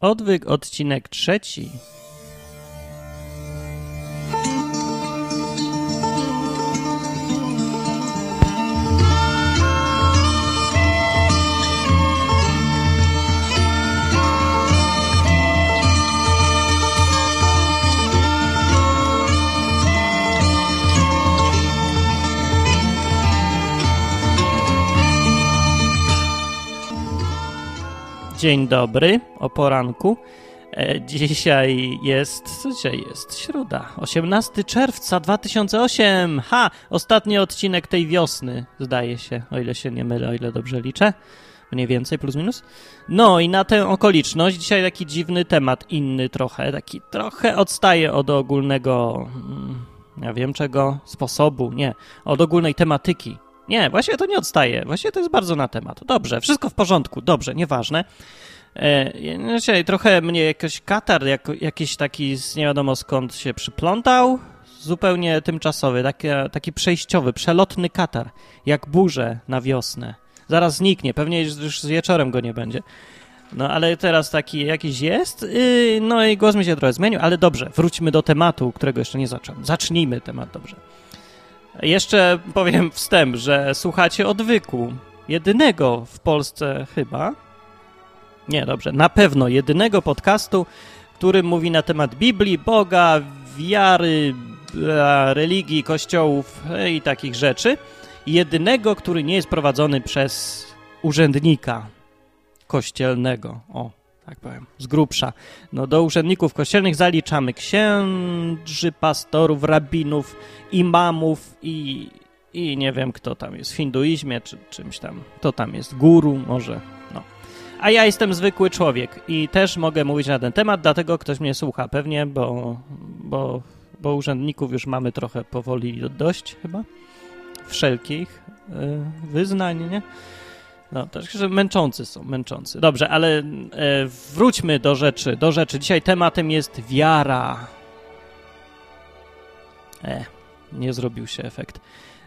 Odwyk, odcinek trzeci. Dzień dobry, o poranku. E, dzisiaj jest, co dzisiaj jest? Środa, 18 czerwca 2008. Ha! Ostatni odcinek tej wiosny, zdaje się, o ile się nie mylę, o ile dobrze liczę. Mniej więcej, plus minus. No i na tę okoliczność dzisiaj taki dziwny temat, inny trochę, taki trochę odstaje od ogólnego, mm, ja wiem czego, sposobu, nie, od ogólnej tematyki nie, właśnie to nie odstaje. Właśnie to jest bardzo na temat. Dobrze, wszystko w porządku, dobrze, nieważne. E, trochę mnie jakiś katar, jak, jakiś taki z nie wiadomo skąd się przyplątał, zupełnie tymczasowy, taki, taki przejściowy, przelotny katar, jak burze na wiosnę. Zaraz zniknie, pewnie już wieczorem go nie będzie. No ale teraz taki jakiś jest, yy, no i głos mi się trochę zmienił, ale dobrze, wróćmy do tematu, którego jeszcze nie zacząłem. Zacznijmy temat, dobrze. Jeszcze powiem wstęp, że słuchacie odwyku. Jedynego w Polsce chyba. Nie, dobrze, na pewno jedynego podcastu, który mówi na temat Biblii, Boga, wiary, religii, kościołów i takich rzeczy. Jedynego, który nie jest prowadzony przez urzędnika kościelnego. O, tak powiem, z grubsza. No, do urzędników kościelnych zaliczamy księży, pastorów, rabinów, imamów i, i nie wiem kto tam jest w hinduizmie czy czymś tam. Kto tam jest? Guru może, no. A ja jestem zwykły człowiek i też mogę mówić na ten temat, dlatego ktoś mnie słucha pewnie, bo, bo, bo urzędników już mamy trochę powoli dość chyba. Wszelkich yy, wyznań, nie? No, że męczący są, męczący. Dobrze, ale e, wróćmy do rzeczy, do rzeczy. Dzisiaj tematem jest wiara. E, nie zrobił się efekt.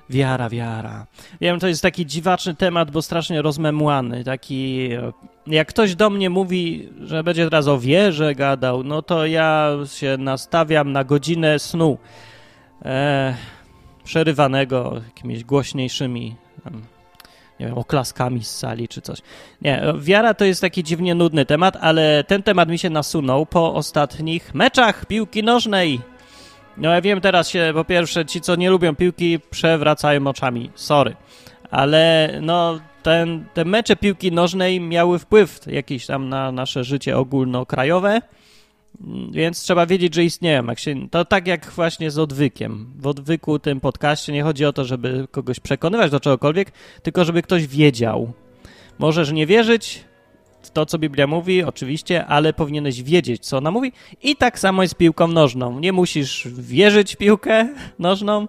Wiara, wiara. Wiem, to jest taki dziwaczny temat, bo strasznie rozmemłany. Taki, jak ktoś do mnie mówi, że będzie teraz o wierze gadał, no to ja się nastawiam na godzinę snu. E, przerywanego jakimiś głośniejszymi nie wiem, oklaskami z sali czy coś. Nie, wiara to jest taki dziwnie nudny temat, ale ten temat mi się nasunął po ostatnich meczach piłki nożnej. No ja wiem, teraz się po pierwsze ci, co nie lubią piłki, przewracają oczami. Sorry. Ale no, ten, te mecze piłki nożnej miały wpływ jakiś tam na nasze życie ogólnokrajowe. Więc trzeba wiedzieć, że istnieją. Jak się, to tak jak właśnie z odwykiem. W odwyku, tym podcaście nie chodzi o to, żeby kogoś przekonywać do czegokolwiek, tylko żeby ktoś wiedział. Możesz nie wierzyć w to, co Biblia mówi, oczywiście, ale powinieneś wiedzieć, co ona mówi. I tak samo jest z piłką nożną. Nie musisz wierzyć w piłkę nożną,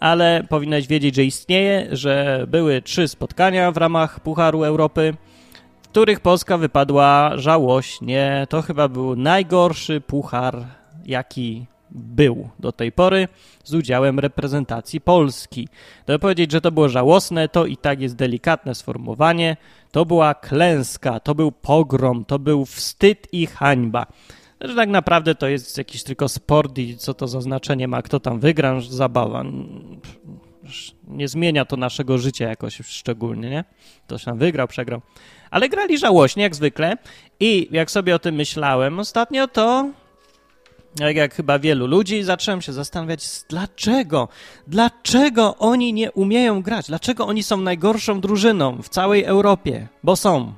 ale powinieneś wiedzieć, że istnieje, że były trzy spotkania w ramach Pucharu Europy których Polska wypadła żałośnie. To chyba był najgorszy puchar, jaki był do tej pory z udziałem reprezentacji Polski. Żeby powiedzieć, że to było żałosne, to i tak jest delikatne sformułowanie. To była klęska, to był pogrom, to był wstyd i hańba. Że tak naprawdę to jest jakiś tylko sport i co to za znaczenie ma, kto tam wygra, zabawa. Nie zmienia to naszego życia jakoś szczególnie, nie? Ktoś tam wygrał, przegrał ale grali żałośnie jak zwykle i jak sobie o tym myślałem ostatnio, to jak, jak chyba wielu ludzi, zacząłem się zastanawiać, dlaczego? Dlaczego oni nie umieją grać? Dlaczego oni są najgorszą drużyną w całej Europie? Bo są.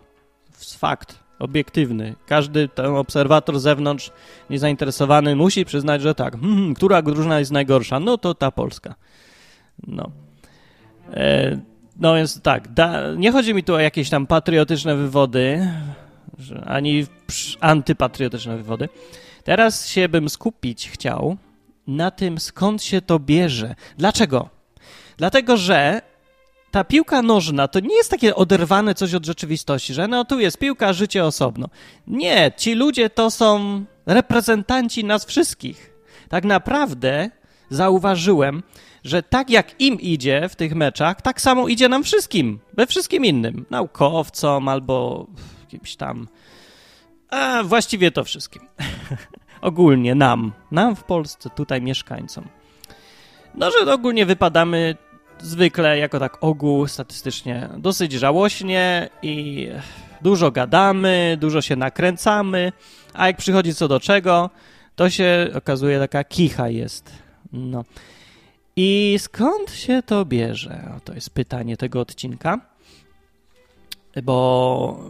Fakt obiektywny. Każdy ten obserwator z zewnątrz niezainteresowany musi przyznać, że tak. Hmm, hmm która drużyna jest najgorsza? No to ta Polska. No. E, no więc tak, da, nie chodzi mi tu o jakieś tam patriotyczne wywody, ani antypatriotyczne wywody. Teraz się bym skupić chciał na tym, skąd się to bierze. Dlaczego? Dlatego, że ta piłka nożna to nie jest takie oderwane coś od rzeczywistości, że no tu jest piłka, życie osobno. Nie, ci ludzie to są reprezentanci nas wszystkich. Tak naprawdę zauważyłem, że tak jak im idzie w tych meczach, tak samo idzie nam wszystkim, we wszystkim innym. Naukowcom albo jakimś tam A właściwie to wszystkim. ogólnie nam, nam w Polsce, tutaj mieszkańcom. No, że ogólnie wypadamy zwykle jako tak ogół statystycznie dosyć żałośnie i dużo gadamy, dużo się nakręcamy, a jak przychodzi co do czego, to się okazuje taka kicha jest. No. I skąd się to bierze? To jest pytanie tego odcinka. Bo.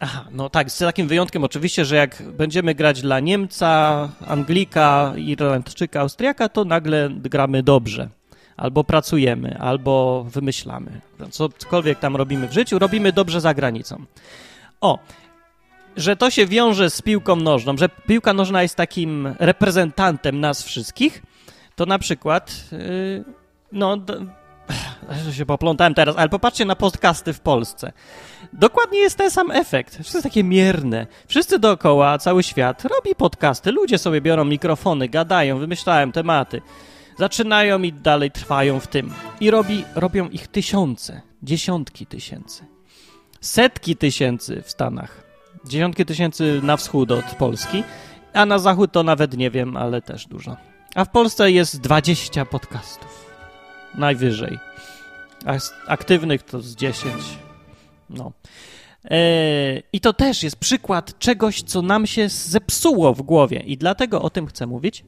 Aha, no tak, z takim wyjątkiem oczywiście, że jak będziemy grać dla Niemca, Anglika, Irlandczyka, Austriaka, to nagle gramy dobrze. Albo pracujemy, albo wymyślamy. Cokolwiek tam robimy w życiu, robimy dobrze za granicą. O, że to się wiąże z piłką nożną, że piłka nożna jest takim reprezentantem nas wszystkich, to na przykład, yy, no, że się poplątałem teraz, ale popatrzcie na podcasty w Polsce. Dokładnie jest ten sam efekt. Wszystko jest takie mierne. Wszyscy dookoła, cały świat robi podcasty. Ludzie sobie biorą mikrofony, gadają, wymyślają tematy. Zaczynają i dalej trwają w tym. I robi, robią ich tysiące, dziesiątki tysięcy, setki tysięcy w Stanach. Dziesiątki tysięcy na wschód od Polski, a na zachód to nawet nie wiem, ale też dużo. A w Polsce jest 20 podcastów. Najwyżej. A aktywnych to z 10. No. Eee, I to też jest przykład czegoś, co nam się zepsuło w głowie, i dlatego o tym chcę mówić.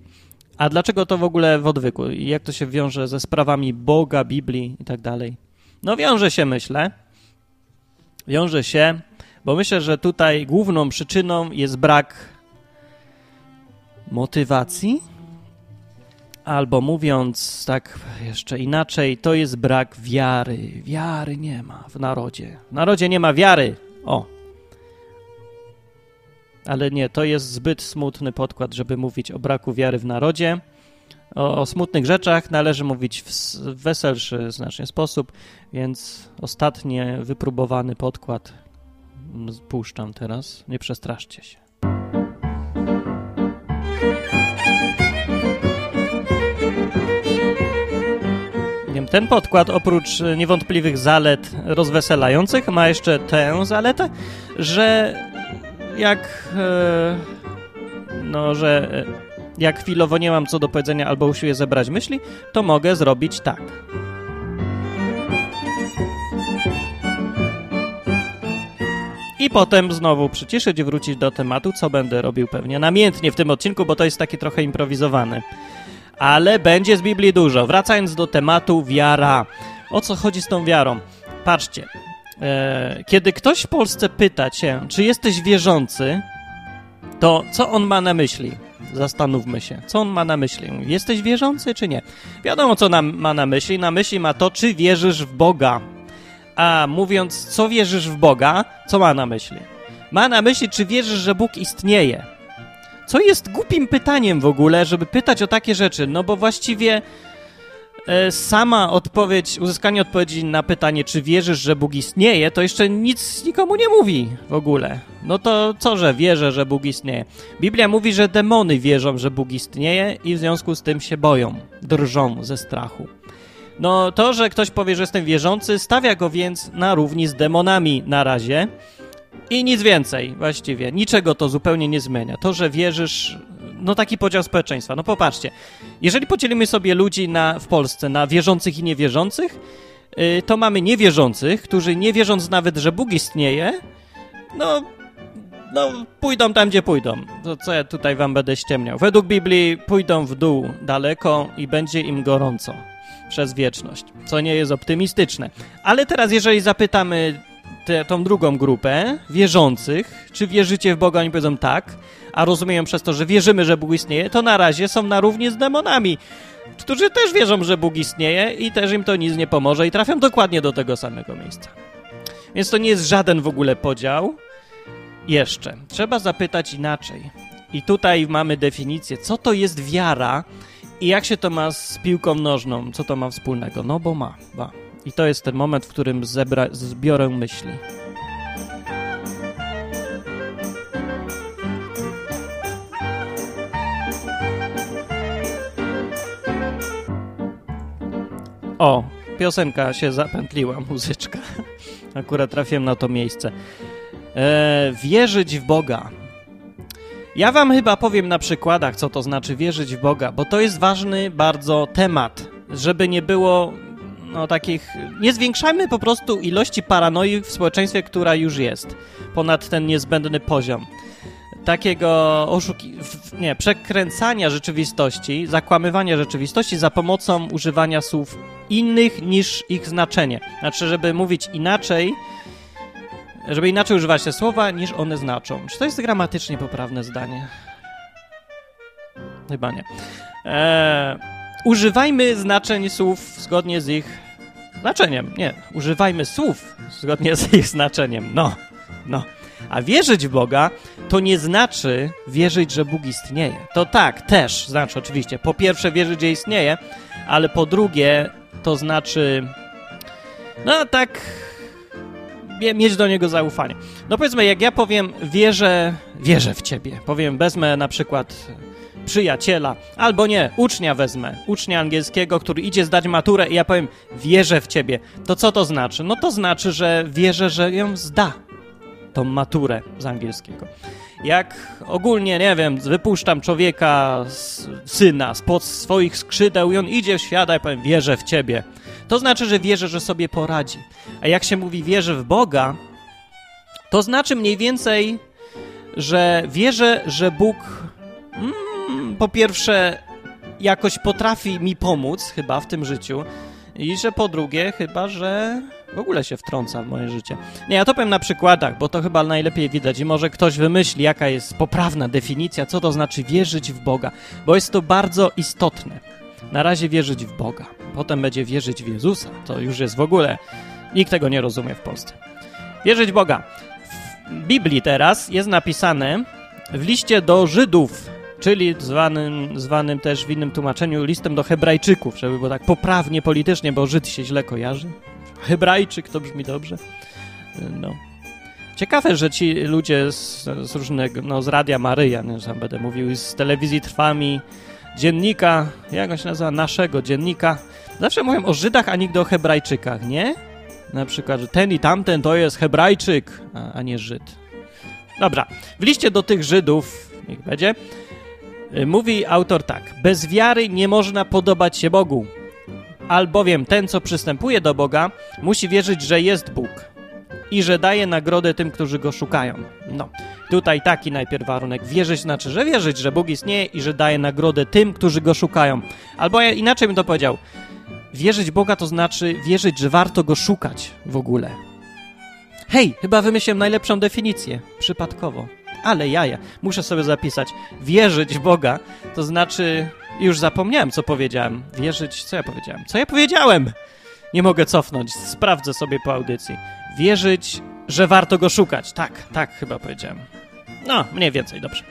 A dlaczego to w ogóle w odwyku? I jak to się wiąże ze sprawami Boga, Biblii i tak dalej? No, wiąże się, myślę. Wiąże się, bo myślę, że tutaj główną przyczyną jest brak motywacji Albo mówiąc tak jeszcze inaczej, to jest brak wiary. Wiary nie ma w narodzie. W narodzie nie ma wiary. O. Ale nie, to jest zbyt smutny podkład, żeby mówić o braku wiary w narodzie. O, o smutnych rzeczach należy mówić w, weselszy znacznie sposób, więc ostatni wypróbowany podkład puszczam teraz. Nie przestraszcie się. Ten podkład oprócz niewątpliwych zalet rozweselających ma jeszcze tę zaletę, że jak e, no, że e, jak chwilowo nie mam co do powiedzenia albo usiłuję zebrać myśli, to mogę zrobić tak. I potem znowu przyciszyć wrócić do tematu, co będę robił pewnie namiętnie w tym odcinku, bo to jest taki trochę improwizowany ale będzie z Biblii dużo. Wracając do tematu wiara. O co chodzi z tą wiarą? Patrzcie, e, kiedy ktoś w Polsce pyta cię, czy jesteś wierzący, to co on ma na myśli? Zastanówmy się, co on ma na myśli. Jesteś wierzący, czy nie? Wiadomo, co nam ma na myśli. Na myśli ma to, czy wierzysz w Boga. A mówiąc, co wierzysz w Boga, co ma na myśli? Ma na myśli, czy wierzysz, że Bóg istnieje. Co jest głupim pytaniem w ogóle, żeby pytać o takie rzeczy, no bo właściwie e, sama odpowiedź, uzyskanie odpowiedzi na pytanie, czy wierzysz, że Bóg istnieje, to jeszcze nic nikomu nie mówi w ogóle. No to co, że wierzę, że Bóg istnieje? Biblia mówi, że demony wierzą, że Bóg istnieje i w związku z tym się boją, drżą ze strachu. No to, że ktoś powie, że jestem wierzący, stawia go więc na równi z demonami na razie, i nic więcej, właściwie. Niczego to zupełnie nie zmienia. To, że wierzysz, no taki podział społeczeństwa. No popatrzcie, jeżeli podzielimy sobie ludzi na, w Polsce na wierzących i niewierzących, yy, to mamy niewierzących, którzy nie wierząc nawet, że Bóg istnieje, no, no pójdą tam, gdzie pójdą. To co ja tutaj wam będę ściemniał. Według Biblii pójdą w dół daleko i będzie im gorąco przez wieczność, co nie jest optymistyczne. Ale teraz, jeżeli zapytamy tę tą drugą grupę wierzących, czy wierzycie w Boga, oni powiedzą tak, a rozumieją przez to, że wierzymy, że Bóg istnieje, to na razie są na równi z demonami, którzy też wierzą, że Bóg istnieje i też im to nic nie pomoże i trafią dokładnie do tego samego miejsca. Więc to nie jest żaden w ogóle podział. Jeszcze. Trzeba zapytać inaczej. I tutaj mamy definicję, co to jest wiara i jak się to ma z piłką nożną, co to ma wspólnego. No bo ma, ma. I to jest ten moment, w którym zebra, zbiorę myśli. O, piosenka się zapętliła, muzyczka. Akurat trafiłem na to miejsce. E, wierzyć w Boga. Ja wam chyba powiem na przykładach, co to znaczy wierzyć w Boga, bo to jest ważny bardzo temat, żeby nie było no takich... Nie zwiększajmy po prostu ilości paranoi w społeczeństwie, która już jest, ponad ten niezbędny poziom. Takiego oszuki... nie, przekręcania rzeczywistości, zakłamywania rzeczywistości za pomocą używania słów innych niż ich znaczenie. Znaczy, żeby mówić inaczej, żeby inaczej używać te słowa, niż one znaczą. Czy to jest gramatycznie poprawne zdanie? Chyba nie. Eee, używajmy znaczeń słów zgodnie z ich znaczeniem. Nie, używajmy słów zgodnie z ich znaczeniem. No, no. A wierzyć w Boga to nie znaczy wierzyć, że Bóg istnieje. To tak, też znaczy oczywiście. Po pierwsze wierzyć, że istnieje, ale po drugie to znaczy no tak mieć do niego zaufanie. No powiedzmy, jak ja powiem, wierzę, wierzę w ciebie. Powiem, wezmę na przykład przyjaciela, albo nie, ucznia wezmę, ucznia angielskiego, który idzie zdać maturę i ja powiem, wierzę w ciebie. To co to znaczy? No to znaczy, że wierzę, że ją zda, tą maturę z angielskiego. Jak ogólnie, nie wiem, wypuszczam człowieka, syna, spod swoich skrzydeł i on idzie w świat, ja powiem, wierzę w ciebie to znaczy, że wierzę, że sobie poradzi. A jak się mówi wierzę w Boga, to znaczy mniej więcej, że wierzę, że Bóg mm, po pierwsze jakoś potrafi mi pomóc chyba w tym życiu i że po drugie chyba, że w ogóle się wtrąca w moje życie. Nie, ja to powiem na przykładach, bo to chyba najlepiej widać i może ktoś wymyśli, jaka jest poprawna definicja, co to znaczy wierzyć w Boga, bo jest to bardzo istotne. Na razie wierzyć w Boga potem będzie wierzyć w Jezusa. To już jest w ogóle. Nikt tego nie rozumie w Polsce. Wierzyć w Boga. W Biblii teraz jest napisane w liście do Żydów, czyli zwanym, zwanym też w innym tłumaczeniu listem do Hebrajczyków, żeby było tak poprawnie politycznie, bo Żyd się źle kojarzy. Hebrajczyk to brzmi dobrze. No. Ciekawe, że ci ludzie z, z różnego, no z Radia Maryja, nie, że będę mówił, z telewizji Trwami, dziennika, jak on się nazywa, naszego dziennika, Zawsze mówią o Żydach, a nigdy o Hebrajczykach, nie? Na przykład, że ten i tamten to jest Hebrajczyk, a, a nie Żyd. Dobra, w liście do tych Żydów, niech będzie, mówi autor tak. Bez wiary nie można podobać się Bogu, albowiem ten, co przystępuje do Boga, musi wierzyć, że jest Bóg i że daje nagrodę tym, którzy go szukają. No, tutaj taki najpierw warunek. Wierzyć znaczy, że wierzyć, że Bóg istnieje i że daje nagrodę tym, którzy go szukają. Albo ja inaczej bym to powiedział. Wierzyć Boga to znaczy wierzyć, że warto go szukać w ogóle. Hej, chyba wymyśliłem najlepszą definicję. Przypadkowo. Ale jaja, muszę sobie zapisać. Wierzyć Boga to znaczy. Już zapomniałem, co powiedziałem. Wierzyć. Co ja powiedziałem? Co ja powiedziałem? Nie mogę cofnąć. Sprawdzę sobie po audycji. Wierzyć, że warto go szukać. Tak, tak chyba powiedziałem. No, mniej więcej, dobrze.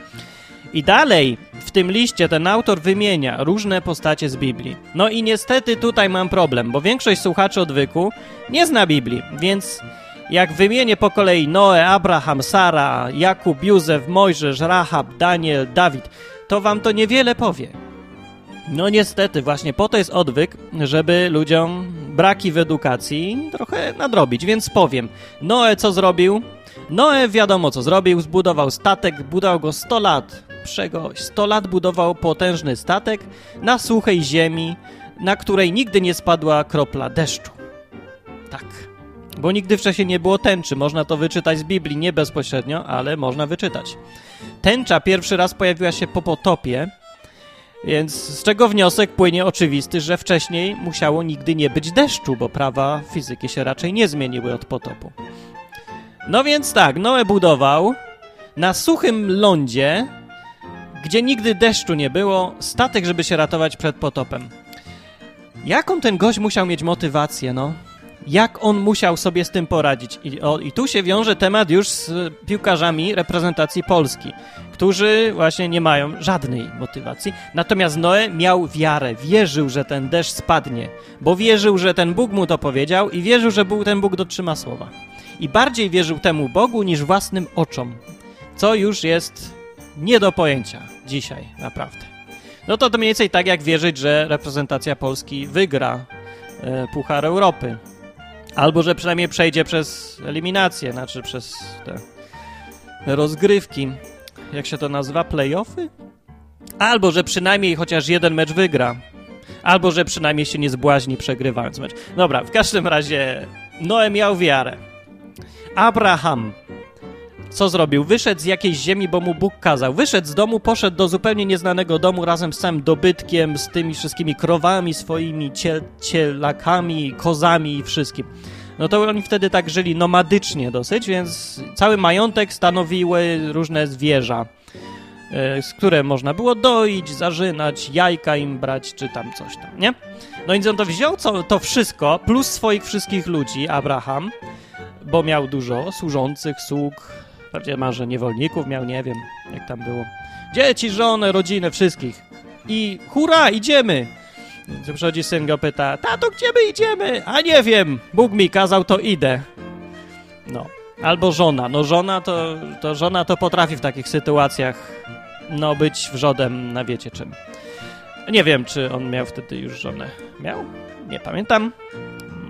I dalej w tym liście ten autor wymienia różne postacie z Biblii. No i niestety tutaj mam problem, bo większość słuchaczy odwyku nie zna Biblii, więc jak wymienię po kolei Noe, Abraham, Sara, Jakub, Józef, Mojżesz, Rahab, Daniel, Dawid, to wam to niewiele powie. No niestety, właśnie po to jest odwyk, żeby ludziom braki w edukacji trochę nadrobić, więc powiem. Noe co zrobił? Noe wiadomo co zrobił, zbudował statek, budował go 100 lat, Przegoś 100 lat budował potężny statek na suchej ziemi, na której nigdy nie spadła kropla deszczu. Tak. Bo nigdy wcześniej nie było tęczy. Można to wyczytać z Biblii, nie bezpośrednio, ale można wyczytać. Tęcza pierwszy raz pojawiła się po potopie, więc z czego wniosek płynie oczywisty, że wcześniej musiało nigdy nie być deszczu, bo prawa fizyki się raczej nie zmieniły od potopu. No więc tak, Noe budował na suchym lądzie gdzie nigdy deszczu nie było, statek, żeby się ratować przed potopem. Jaką ten gość musiał mieć motywację, no? Jak on musiał sobie z tym poradzić? I, o, I tu się wiąże temat już z piłkarzami reprezentacji Polski, którzy właśnie nie mają żadnej motywacji. Natomiast Noe miał wiarę, wierzył, że ten deszcz spadnie, bo wierzył, że ten Bóg mu to powiedział i wierzył, że ten Bóg dotrzyma słowa. I bardziej wierzył temu Bogu niż własnym oczom, co już jest nie do pojęcia dzisiaj, naprawdę. No to to mniej więcej tak jak wierzyć, że reprezentacja Polski wygra e, Puchar Europy. Albo że przynajmniej przejdzie przez eliminację, znaczy przez te rozgrywki. jak się to nazywa, playoffy? Albo, że przynajmniej chociaż jeden mecz wygra. Albo, że przynajmniej się nie zbłaźni przegrywając mecz. Dobra, w każdym razie Noe miał wiarę. Abraham co zrobił? Wyszedł z jakiejś ziemi, bo mu Bóg kazał. Wyszedł z domu, poszedł do zupełnie nieznanego domu razem z całym dobytkiem, z tymi wszystkimi krowami swoimi, ciel, cielakami, kozami i wszystkim. No to oni wtedy tak żyli nomadycznie dosyć, więc cały majątek stanowiły różne zwierza, e, z które można było doić, zarzynać, jajka im brać, czy tam coś tam, nie? No więc on to wziął co, to wszystko, plus swoich wszystkich ludzi, Abraham, bo miał dużo służących, sług, Pewnie może niewolników miał, nie wiem, jak tam było. Dzieci, żonę, rodzinę, wszystkich. I hurra, idziemy! Tu przychodzi syn go pyta, tato, gdzie my idziemy? A nie wiem, Bóg mi kazał, to idę. No. Albo żona. No żona to, to żona to potrafi w takich sytuacjach no być wrzodem na wiecie czym. Nie wiem, czy on miał wtedy już żonę. Miał? Nie pamiętam.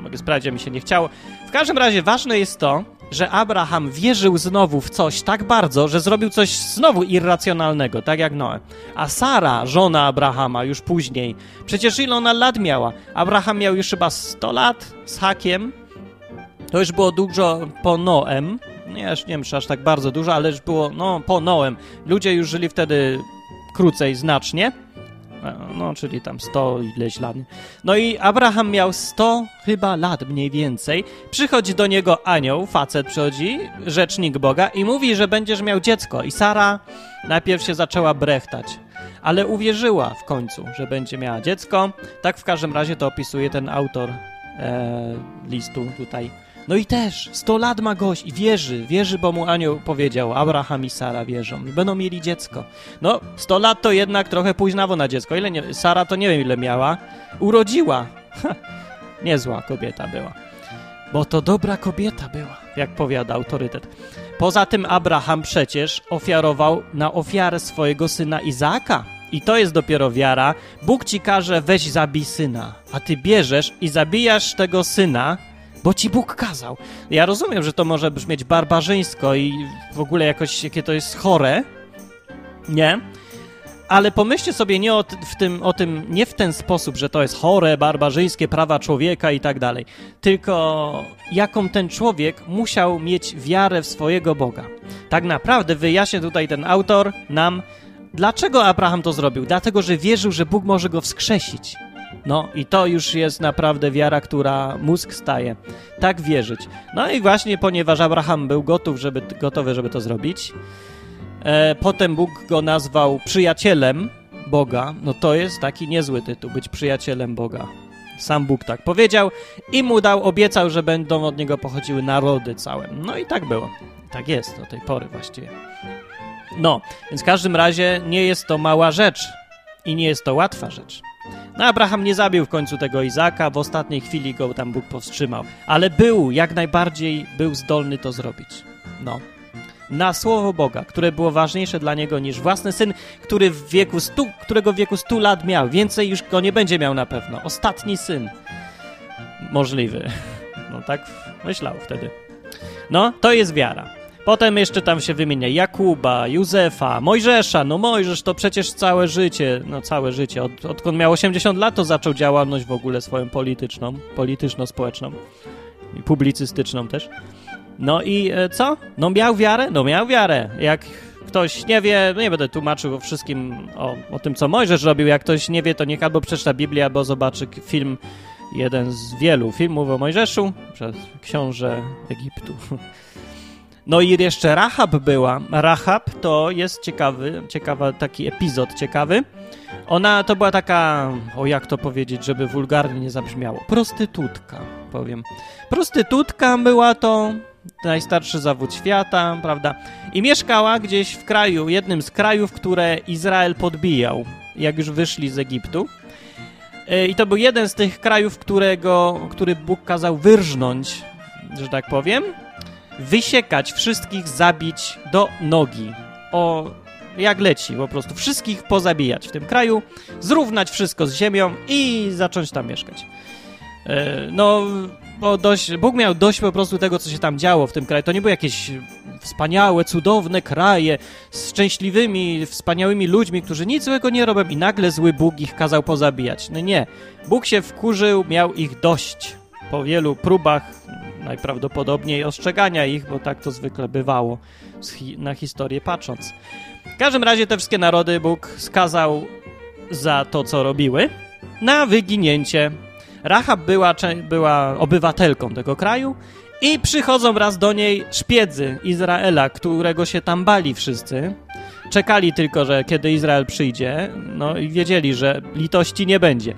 Mogę sprawdzić, mi się nie chciało. W każdym razie ważne jest to, że Abraham wierzył znowu w coś tak bardzo, że zrobił coś znowu irracjonalnego, tak jak Noe. A Sara, żona Abrahama, już później, przecież ile ona lat miała? Abraham miał już chyba 100 lat z hakiem. To już było dużo po Noem. Nie, nie wiem, czy aż tak bardzo dużo, ale już było, no, po Noem. Ludzie już żyli wtedy krócej znacznie. E, no, czyli tam 100 ileś lat. No i Abraham miał 100 chyba lat mniej więcej. Przychodzi do niego anioł, facet przychodzi, rzecznik Boga i mówi, że będziesz miał dziecko. I Sara najpierw się zaczęła brechtać, ale uwierzyła w końcu, że będzie miała dziecko. Tak w każdym razie to opisuje ten autor e, listu tutaj. No i też 100 lat ma gość i wierzy, wierzy, bo mu anioł powiedział, Abraham i Sara wierzą, będą mieli dziecko. No, 100 lat to jednak trochę późnawo na dziecko. Ile nie, Sara to nie wiem ile miała. Urodziła. Niezła kobieta była. Bo to dobra kobieta była, jak powiada autorytet. Poza tym Abraham przecież ofiarował na ofiarę swojego syna Izaaka. I to jest dopiero wiara. Bóg ci każe, weź zabij syna, a ty bierzesz i zabijasz tego syna, bo ci Bóg kazał. Ja rozumiem, że to może brzmieć barbarzyńsko i w ogóle jakoś, jakie to jest chore, nie? Ale pomyślcie sobie nie o, w tym, o tym, nie w ten sposób, że to jest chore, barbarzyńskie prawa człowieka i tak dalej, tylko jaką ten człowiek musiał mieć wiarę w swojego Boga. Tak naprawdę wyjaśnia tutaj ten autor nam, dlaczego Abraham to zrobił. Dlatego, że wierzył, że Bóg może go wskrzesić. No i to już jest naprawdę wiara, która mózg staje. Tak wierzyć. No i właśnie ponieważ Abraham był gotów, żeby, gotowy, żeby to zrobić, e, potem Bóg go nazwał przyjacielem Boga, no to jest taki niezły tytuł, być przyjacielem Boga. Sam Bóg tak powiedział i mu dał, obiecał, że będą od niego pochodziły narody całe. No i tak było. Tak jest do tej pory właściwie. No, więc w każdym razie nie jest to mała rzecz i nie jest to łatwa rzecz. No Abraham nie zabił w końcu tego Izaka, w ostatniej chwili go tam Bóg powstrzymał, ale był, jak najbardziej był zdolny to zrobić. No. Na słowo Boga, które było ważniejsze dla niego niż własny syn, który w wieku stu, którego w wieku 100 lat miał. Więcej już go nie będzie miał na pewno. Ostatni syn. Możliwy. No tak myślał wtedy. No, to jest wiara. Potem jeszcze tam się wymienia Jakuba, Józefa, Mojżesza. No Mojżesz to przecież całe życie, no całe życie. Od, odkąd miał 80 lat, to zaczął działalność w ogóle swoją polityczną, polityczno-społeczną i publicystyczną też. No i e, co? No miał wiarę? No miał wiarę. Jak ktoś nie wie, no nie będę tłumaczył o wszystkim, o, o tym, co Mojżesz robił. Jak ktoś nie wie, to niech albo przeczyta Biblię, albo zobaczy film, jeden z wielu filmów o Mojżeszu, przez książę Egiptu. No i jeszcze Rahab była. Rahab to jest ciekawy, ciekawa taki epizod ciekawy. Ona to była taka, o jak to powiedzieć, żeby wulgarnie nie zabrzmiało, prostytutka, powiem. Prostytutka była to najstarszy zawód świata, prawda? I mieszkała gdzieś w kraju, jednym z krajów, które Izrael podbijał, jak już wyszli z Egiptu. E, I to był jeden z tych krajów, którego, który Bóg kazał wyrżnąć, że tak powiem wysiekać, wszystkich zabić do nogi. O, jak leci, po prostu wszystkich pozabijać w tym kraju, zrównać wszystko z ziemią i zacząć tam mieszkać. E, no, bo dość, Bóg miał dość po prostu tego, co się tam działo w tym kraju. To nie były jakieś wspaniałe, cudowne kraje z szczęśliwymi, wspaniałymi ludźmi, którzy nic złego nie robią i nagle zły Bóg ich kazał pozabijać. No nie. Bóg się wkurzył, miał ich dość. Po wielu próbach, najprawdopodobniej ostrzegania ich, bo tak to zwykle bywało na historię patrząc. W każdym razie te wszystkie narody Bóg skazał za to, co robiły, na wyginięcie. Rahab była, była obywatelką tego kraju i przychodzą raz do niej szpiedzy Izraela, którego się tam bali wszyscy. Czekali tylko, że kiedy Izrael przyjdzie, no i wiedzieli, że litości nie będzie.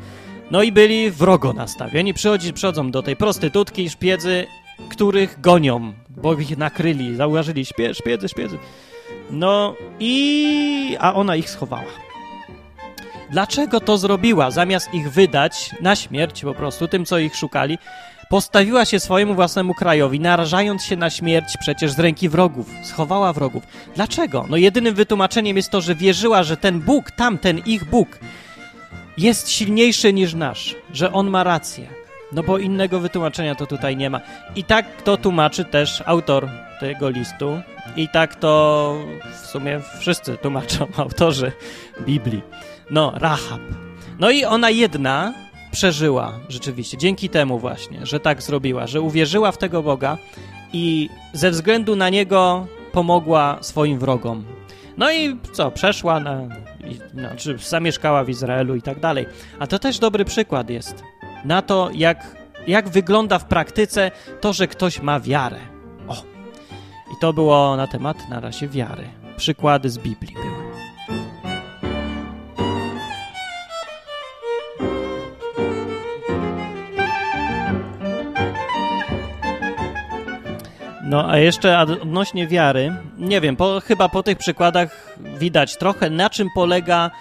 No i byli wrogo nastawieni. Przychodzi, przychodzą do tej prostytutki szpiedzy, których gonią, bo ich nakryli, zauważyli śpie, szpiedzy, szpiedzy. No i... a ona ich schowała. Dlaczego to zrobiła? Zamiast ich wydać na śmierć po prostu tym, co ich szukali, postawiła się swojemu własnemu krajowi, narażając się na śmierć przecież z ręki wrogów. Schowała wrogów. Dlaczego? No jedynym wytłumaczeniem jest to, że wierzyła, że ten Bóg, tamten ich Bóg, jest silniejszy niż nasz, że On ma rację. No bo innego wytłumaczenia to tutaj nie ma. I tak to tłumaczy też autor tego listu. I tak to w sumie wszyscy tłumaczą autorzy Biblii. No, Rahab. No i ona jedna przeżyła rzeczywiście, dzięki temu właśnie, że tak zrobiła, że uwierzyła w tego Boga i ze względu na niego pomogła swoim wrogom. No i co, przeszła na, znaczy zamieszkała w Izraelu i tak dalej. A to też dobry przykład jest na to, jak, jak wygląda w praktyce to, że ktoś ma wiarę. O! I to było na temat na razie wiary. Przykłady z Biblii były. No a jeszcze odnośnie wiary, nie wiem, po, chyba po tych przykładach widać trochę na czym polega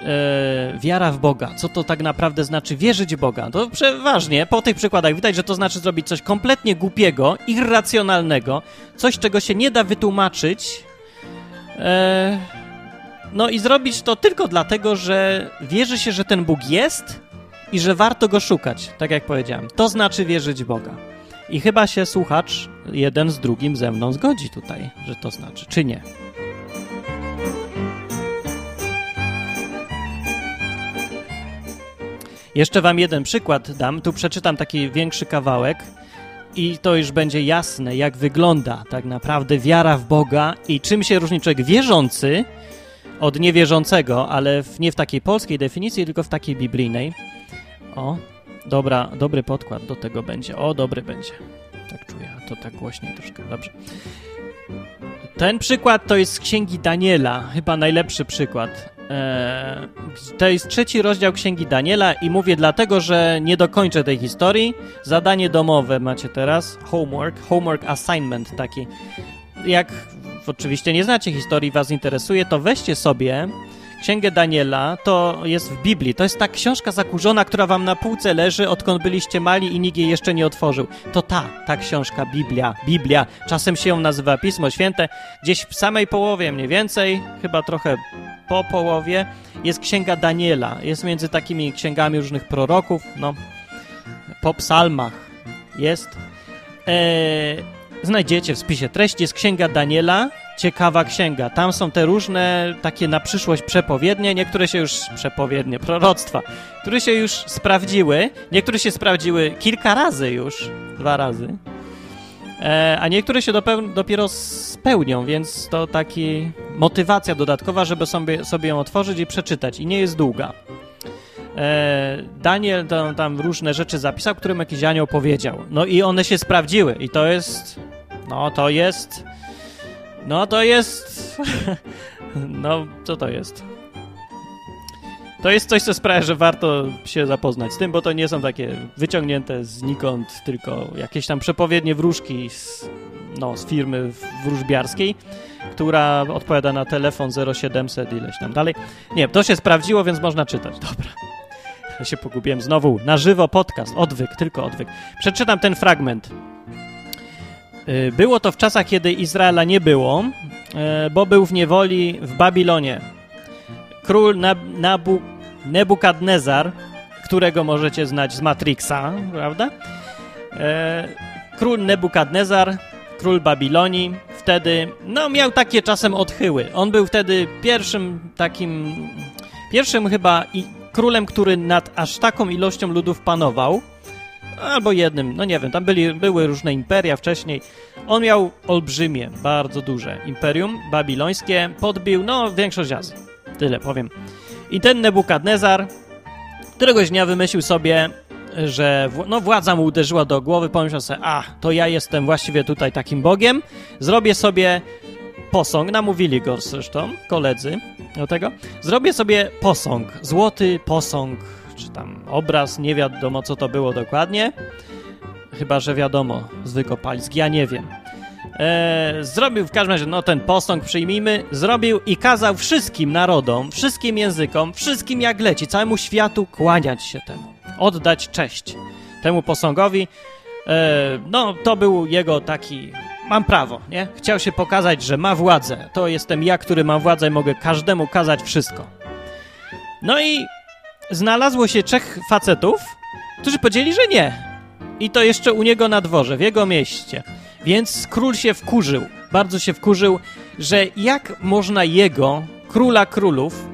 e, wiara w Boga. Co to tak naprawdę znaczy wierzyć w Boga? To przeważnie po tych przykładach widać, że to znaczy zrobić coś kompletnie głupiego, irracjonalnego, coś czego się nie da wytłumaczyć. E, no i zrobić to tylko dlatego, że wierzy się, że ten Bóg jest i że warto go szukać, tak jak powiedziałem. To znaczy wierzyć w Boga. I chyba się słuchacz jeden z drugim ze mną zgodzi tutaj, że to znaczy, czy nie. Jeszcze wam jeden przykład dam. Tu przeczytam taki większy kawałek i to już będzie jasne, jak wygląda tak naprawdę wiara w Boga i czym się różni człowiek wierzący od niewierzącego, ale w, nie w takiej polskiej definicji, tylko w takiej biblijnej. O, Dobra, dobry podkład do tego będzie. O, dobry będzie. Tak czuję, to tak głośniej troszkę. Dobrze. Ten przykład to jest z Księgi Daniela, chyba najlepszy przykład. Eee, to jest trzeci rozdział Księgi Daniela i mówię dlatego, że nie dokończę tej historii. Zadanie domowe macie teraz, homework, homework assignment taki. Jak oczywiście nie znacie historii, was interesuje, to weźcie sobie Księgę Daniela, to jest w Biblii. To jest ta książka zakurzona, która wam na półce leży, odkąd byliście mali i nikt jej jeszcze nie otworzył. To ta, ta książka, Biblia, Biblia. Czasem się ją nazywa Pismo Święte. Gdzieś w samej połowie mniej więcej, chyba trochę po połowie, jest Księga Daniela. Jest między takimi księgami różnych proroków, no, po psalmach jest. Eee, znajdziecie w spisie treści, jest Księga Daniela, ciekawa księga. Tam są te różne takie na przyszłość przepowiednie, niektóre się już przepowiednie, proroctwa, które się już sprawdziły. Niektóre się sprawdziły kilka razy już, dwa razy. E, a niektóre się dopiero spełnią, więc to taki motywacja dodatkowa, żeby sobie, sobie ją otworzyć i przeczytać. I nie jest długa. E, Daniel tam, tam różne rzeczy zapisał, którym jakiś anioł powiedział. No i one się sprawdziły. I to jest... No, to jest no to jest... no, co to jest? To jest coś, co sprawia, że warto się zapoznać z tym, bo to nie są takie wyciągnięte znikąd, tylko jakieś tam przepowiednie wróżki z, no, z firmy wróżbiarskiej, która odpowiada na telefon 0700 ileś tam dalej. Nie, to się sprawdziło, więc można czytać. Dobra. Ja się pogubiłem znowu. Na żywo podcast, odwyk, tylko odwyk. Przeczytam ten fragment. Y, było to w czasach, kiedy Izraela nie było, y, bo był w niewoli w Babilonie. Król Nabu Nebukadnezar, którego możecie znać z Matrixa, prawda? E, król Nebukadnezar, król Babilonii, wtedy, no miał takie czasem odchyły. On był wtedy pierwszym takim, pierwszym chyba i królem, który nad aż taką ilością ludów panował, albo jednym, no nie wiem, tam byli, były różne imperia wcześniej. On miał olbrzymie, bardzo duże imperium babilońskie, podbił, no, większość Azji. Tyle powiem. I ten Nebukadnezar któregoś dnia wymyślił sobie, że no, władza mu uderzyła do głowy, pomyślał sobie, a, to ja jestem właściwie tutaj takim bogiem, zrobię sobie posąg, namówili go zresztą koledzy do tego, zrobię sobie posąg, złoty posąg, czy tam obraz, nie wiadomo co to było dokładnie, chyba, że wiadomo, z wykopalisk, ja nie wiem. Eee, zrobił w każdym razie, no ten posąg przyjmijmy, zrobił i kazał wszystkim narodom, wszystkim językom, wszystkim jak leci, całemu światu kłaniać się temu, oddać cześć temu posągowi. Eee, no, to był jego taki, mam prawo, nie? Chciał się pokazać, że ma władzę. To jestem ja, który mam władzę i mogę każdemu kazać wszystko. No i znalazło się trzech facetów, którzy powiedzieli, że nie. I to jeszcze u niego na dworze, w jego mieście. Więc król się wkurzył, bardzo się wkurzył, że jak można jego, króla królów,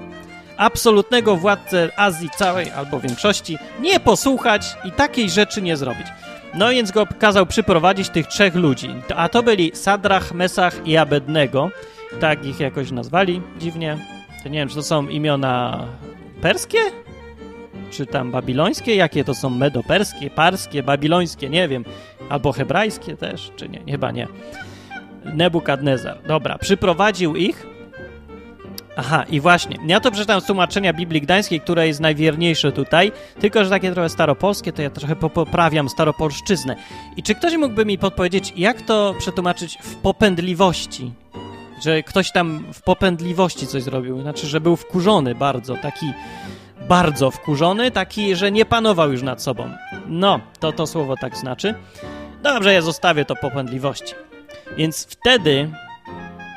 absolutnego władcę Azji całej albo większości, nie posłuchać i takiej rzeczy nie zrobić. No więc go kazał przyprowadzić tych trzech ludzi, a to byli Sadrach, Mesach i Abednego, tak ich jakoś nazwali dziwnie. To nie wiem, czy to są imiona perskie? Czy tam babilońskie? Jakie to są medoperskie, parskie, babilońskie? Nie wiem. Albo hebrajskie też, czy nie? Chyba nie. Nebukadnezar. Dobra, przyprowadził ich. Aha, i właśnie, ja to przeczytam z tłumaczenia Biblii Gdańskiej, które jest najwierniejsze tutaj, tylko, że takie trochę staropolskie, to ja trochę poprawiam staropolszczyznę. I czy ktoś mógłby mi podpowiedzieć, jak to przetłumaczyć w popędliwości? Że ktoś tam w popędliwości coś zrobił, znaczy, że był wkurzony bardzo, taki bardzo wkurzony, taki, że nie panował już nad sobą. No, to to słowo tak znaczy. Dobrze, ja zostawię to popędliwości. Więc wtedy,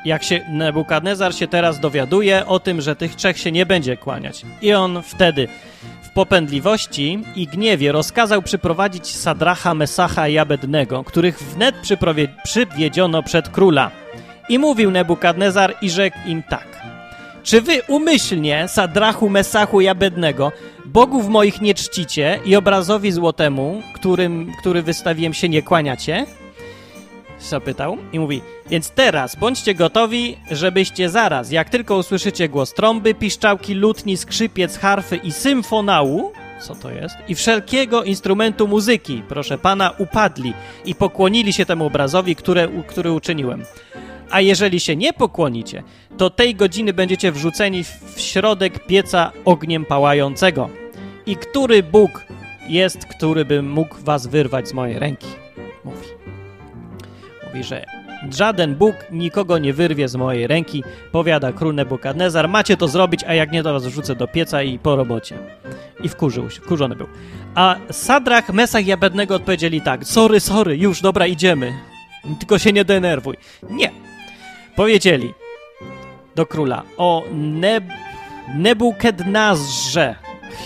jak się Nebukadnezar się teraz dowiaduje o tym, że tych trzech się nie będzie kłaniać, i on wtedy w popędliwości i gniewie rozkazał przyprowadzić Sadracha, Mesacha i Abednego, których wnet przywiedziono przed króla. I mówił Nebukadnezar i rzekł im tak. Czy wy umyślnie, Sadrachu, Mesachu i Abednego, bogów moich nie czcicie i obrazowi złotemu, którym, który wystawiłem się, nie kłaniacie? Zapytał i mówi, więc teraz bądźcie gotowi, żebyście zaraz, jak tylko usłyszycie głos trąby, piszczałki, lutni, skrzypiec, harfy i symfonału, co to jest, i wszelkiego instrumentu muzyki, proszę pana, upadli i pokłonili się temu obrazowi, które, który uczyniłem. A jeżeli się nie pokłonicie, to tej godziny będziecie wrzuceni w środek pieca ogniem pałającego. I który Bóg jest, który by mógł was wyrwać z mojej ręki? Mówi. Mówi, że żaden Bóg nikogo nie wyrwie z mojej ręki, powiada król Nebukadnezar. Macie to zrobić, a jak nie, to was wrzucę do pieca i po robocie. I wkurzył się, wkurzony był. A Sadrach, Mesach i Abednego odpowiedzieli tak, sorry, sorry, już, dobra, idziemy. Tylko się nie denerwuj. Nie. Powiedzieli do króla o Neb Nebukednazrze.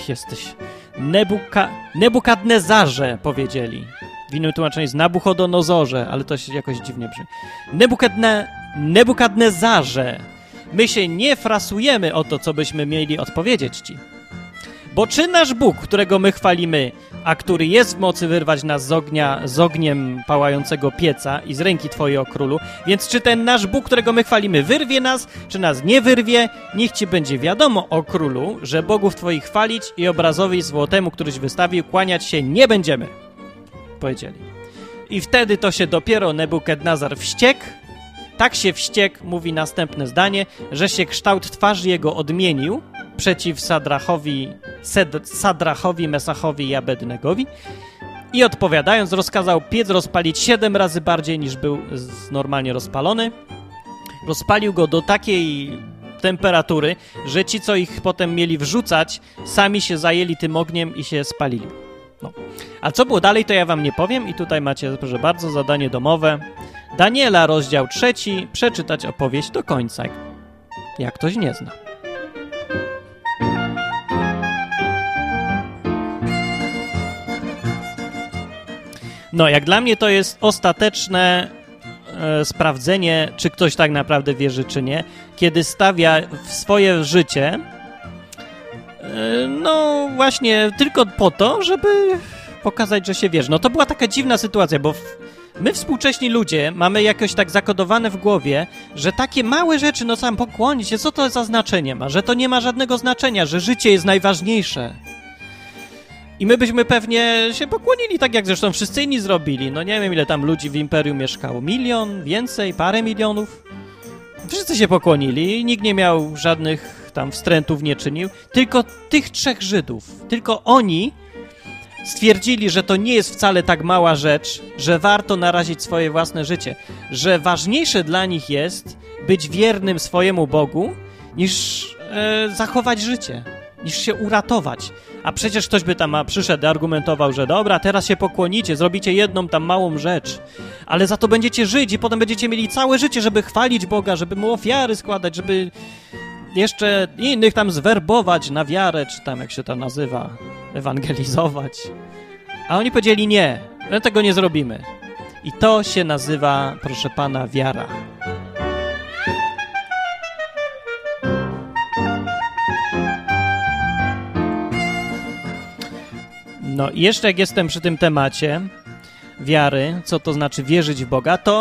Jesteś. Nebuka Nebukadnezarze powiedzieli. W innym tłumaczeniu jest Nabuchodonozorze, ale to się jakoś dziwnie brzmi. Nebukadne Nebukadnezarze. My się nie frasujemy o to, co byśmy mieli odpowiedzieć ci. Bo czy nasz Bóg, którego my chwalimy, a który jest w mocy wyrwać nas z ognia, z ogniem pałającego pieca i z ręki Twojej, o królu, więc czy ten nasz Bóg, którego my chwalimy, wyrwie nas, czy nas nie wyrwie, niech Ci będzie wiadomo, o królu, że Bogów Twoich chwalić i obrazowi złotemu, któryś wystawił, kłaniać się nie będziemy. Powiedzieli. I wtedy to się dopiero Nebukadnazar wściekł, tak się wściekł, mówi następne zdanie, że się kształt twarzy jego odmienił, przeciw Sadrachowi, Sed, Sadrachowi, Mesachowi i Abednegowi i odpowiadając rozkazał piec rozpalić siedem razy bardziej niż był normalnie rozpalony. Rozpalił go do takiej temperatury, że ci, co ich potem mieli wrzucać, sami się zajęli tym ogniem i się spalili. No. A co było dalej, to ja wam nie powiem i tutaj macie, proszę bardzo, zadanie domowe. Daniela, rozdział trzeci, przeczytać opowieść do końca, jak ktoś nie zna. No, jak dla mnie to jest ostateczne e, sprawdzenie, czy ktoś tak naprawdę wierzy, czy nie, kiedy stawia w swoje życie, e, no właśnie tylko po to, żeby pokazać, że się wierzy. No to była taka dziwna sytuacja, bo w, my współcześni ludzie mamy jakoś tak zakodowane w głowie, że takie małe rzeczy, no sam pokłonić się, co to za znaczenie ma, że to nie ma żadnego znaczenia, że życie jest najważniejsze. I my byśmy pewnie się pokłonili, tak jak zresztą wszyscy inni zrobili. No nie wiem, ile tam ludzi w Imperium mieszkało. Milion? Więcej? Parę milionów? Wszyscy się pokłonili, nikt nie miał żadnych tam wstrętów, nie czynił. Tylko tych trzech Żydów, tylko oni stwierdzili, że to nie jest wcale tak mała rzecz, że warto narazić swoje własne życie, że ważniejsze dla nich jest być wiernym swojemu Bogu, niż e, zachować życie, niż się uratować. A przecież ktoś by tam przyszedł, argumentował, że dobra, teraz się pokłonicie, zrobicie jedną tam małą rzecz, ale za to będziecie żyć i potem będziecie mieli całe życie, żeby chwalić Boga, żeby mu ofiary składać, żeby jeszcze innych tam zwerbować na wiarę, czy tam jak się to nazywa, ewangelizować. A oni powiedzieli nie, my tego nie zrobimy. I to się nazywa, proszę pana, wiara. No i jeszcze jak jestem przy tym temacie wiary, co to znaczy wierzyć w Boga, to...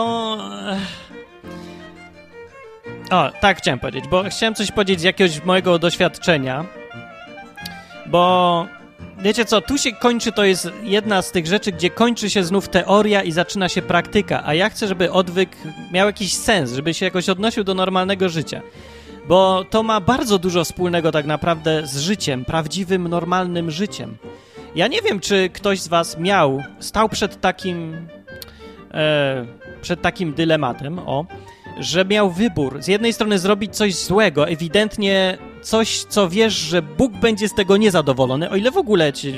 O, tak chciałem powiedzieć, bo chciałem coś powiedzieć z jakiegoś mojego doświadczenia, bo wiecie co, tu się kończy, to jest jedna z tych rzeczy, gdzie kończy się znów teoria i zaczyna się praktyka, a ja chcę, żeby odwyk miał jakiś sens, żeby się jakoś odnosił do normalnego życia. Bo to ma bardzo dużo wspólnego tak naprawdę z życiem, prawdziwym, normalnym życiem. Ja nie wiem, czy ktoś z was miał, stał przed takim, e, przed takim dylematem, o, że miał wybór. Z jednej strony zrobić coś złego, ewidentnie coś, co wiesz, że Bóg będzie z tego niezadowolony, o ile w ogóle ci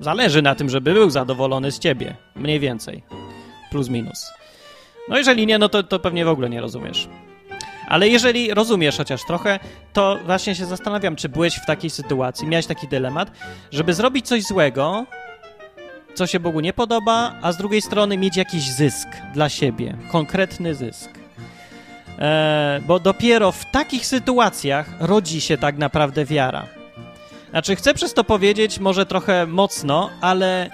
zależy na tym, żeby był zadowolony z ciebie. Mniej więcej. Plus minus. No jeżeli nie, no to, to pewnie w ogóle nie rozumiesz. Ale jeżeli rozumiesz chociaż trochę, to właśnie się zastanawiam, czy byłeś w takiej sytuacji, miałeś taki dylemat, żeby zrobić coś złego, co się Bogu nie podoba, a z drugiej strony mieć jakiś zysk dla siebie, konkretny zysk. E, bo dopiero w takich sytuacjach rodzi się tak naprawdę wiara. Znaczy, chcę przez to powiedzieć może trochę mocno, ale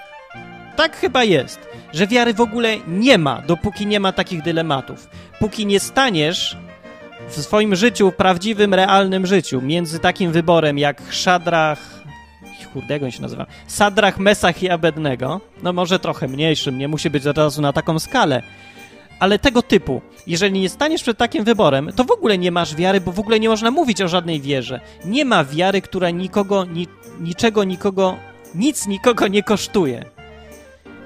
tak chyba jest, że wiary w ogóle nie ma, dopóki nie ma takich dylematów. Póki nie staniesz w swoim życiu, prawdziwym, realnym życiu, między takim wyborem jak Szadrach, chudego się nazywa, Sadrach, Mesach i Abednego, no może trochę mniejszym, nie musi być od razu na taką skalę, ale tego typu. Jeżeli nie staniesz przed takim wyborem, to w ogóle nie masz wiary, bo w ogóle nie można mówić o żadnej wierze. Nie ma wiary, która nikogo, ni, niczego, nikogo, nic nikogo nie kosztuje.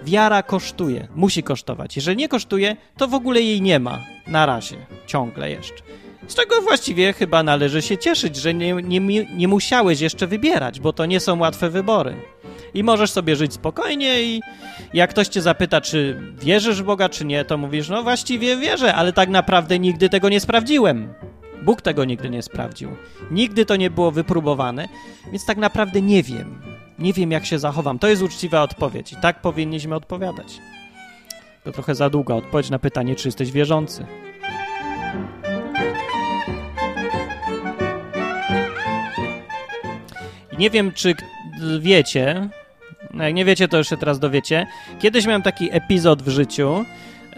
Wiara kosztuje, musi kosztować. Jeżeli nie kosztuje, to w ogóle jej nie ma. Na razie, ciągle jeszcze. Z czego właściwie chyba należy się cieszyć, że nie, nie, nie musiałeś jeszcze wybierać, bo to nie są łatwe wybory. I możesz sobie żyć spokojnie i jak ktoś cię zapyta, czy wierzysz w Boga, czy nie, to mówisz, no właściwie wierzę, ale tak naprawdę nigdy tego nie sprawdziłem. Bóg tego nigdy nie sprawdził. Nigdy to nie było wypróbowane, więc tak naprawdę nie wiem. Nie wiem, jak się zachowam. To jest uczciwa odpowiedź i tak powinniśmy odpowiadać. To trochę za długa odpowiedź na pytanie, czy jesteś wierzący. Nie wiem, czy wiecie, no jak nie wiecie, to już się teraz dowiecie. Kiedyś miałem taki epizod w życiu,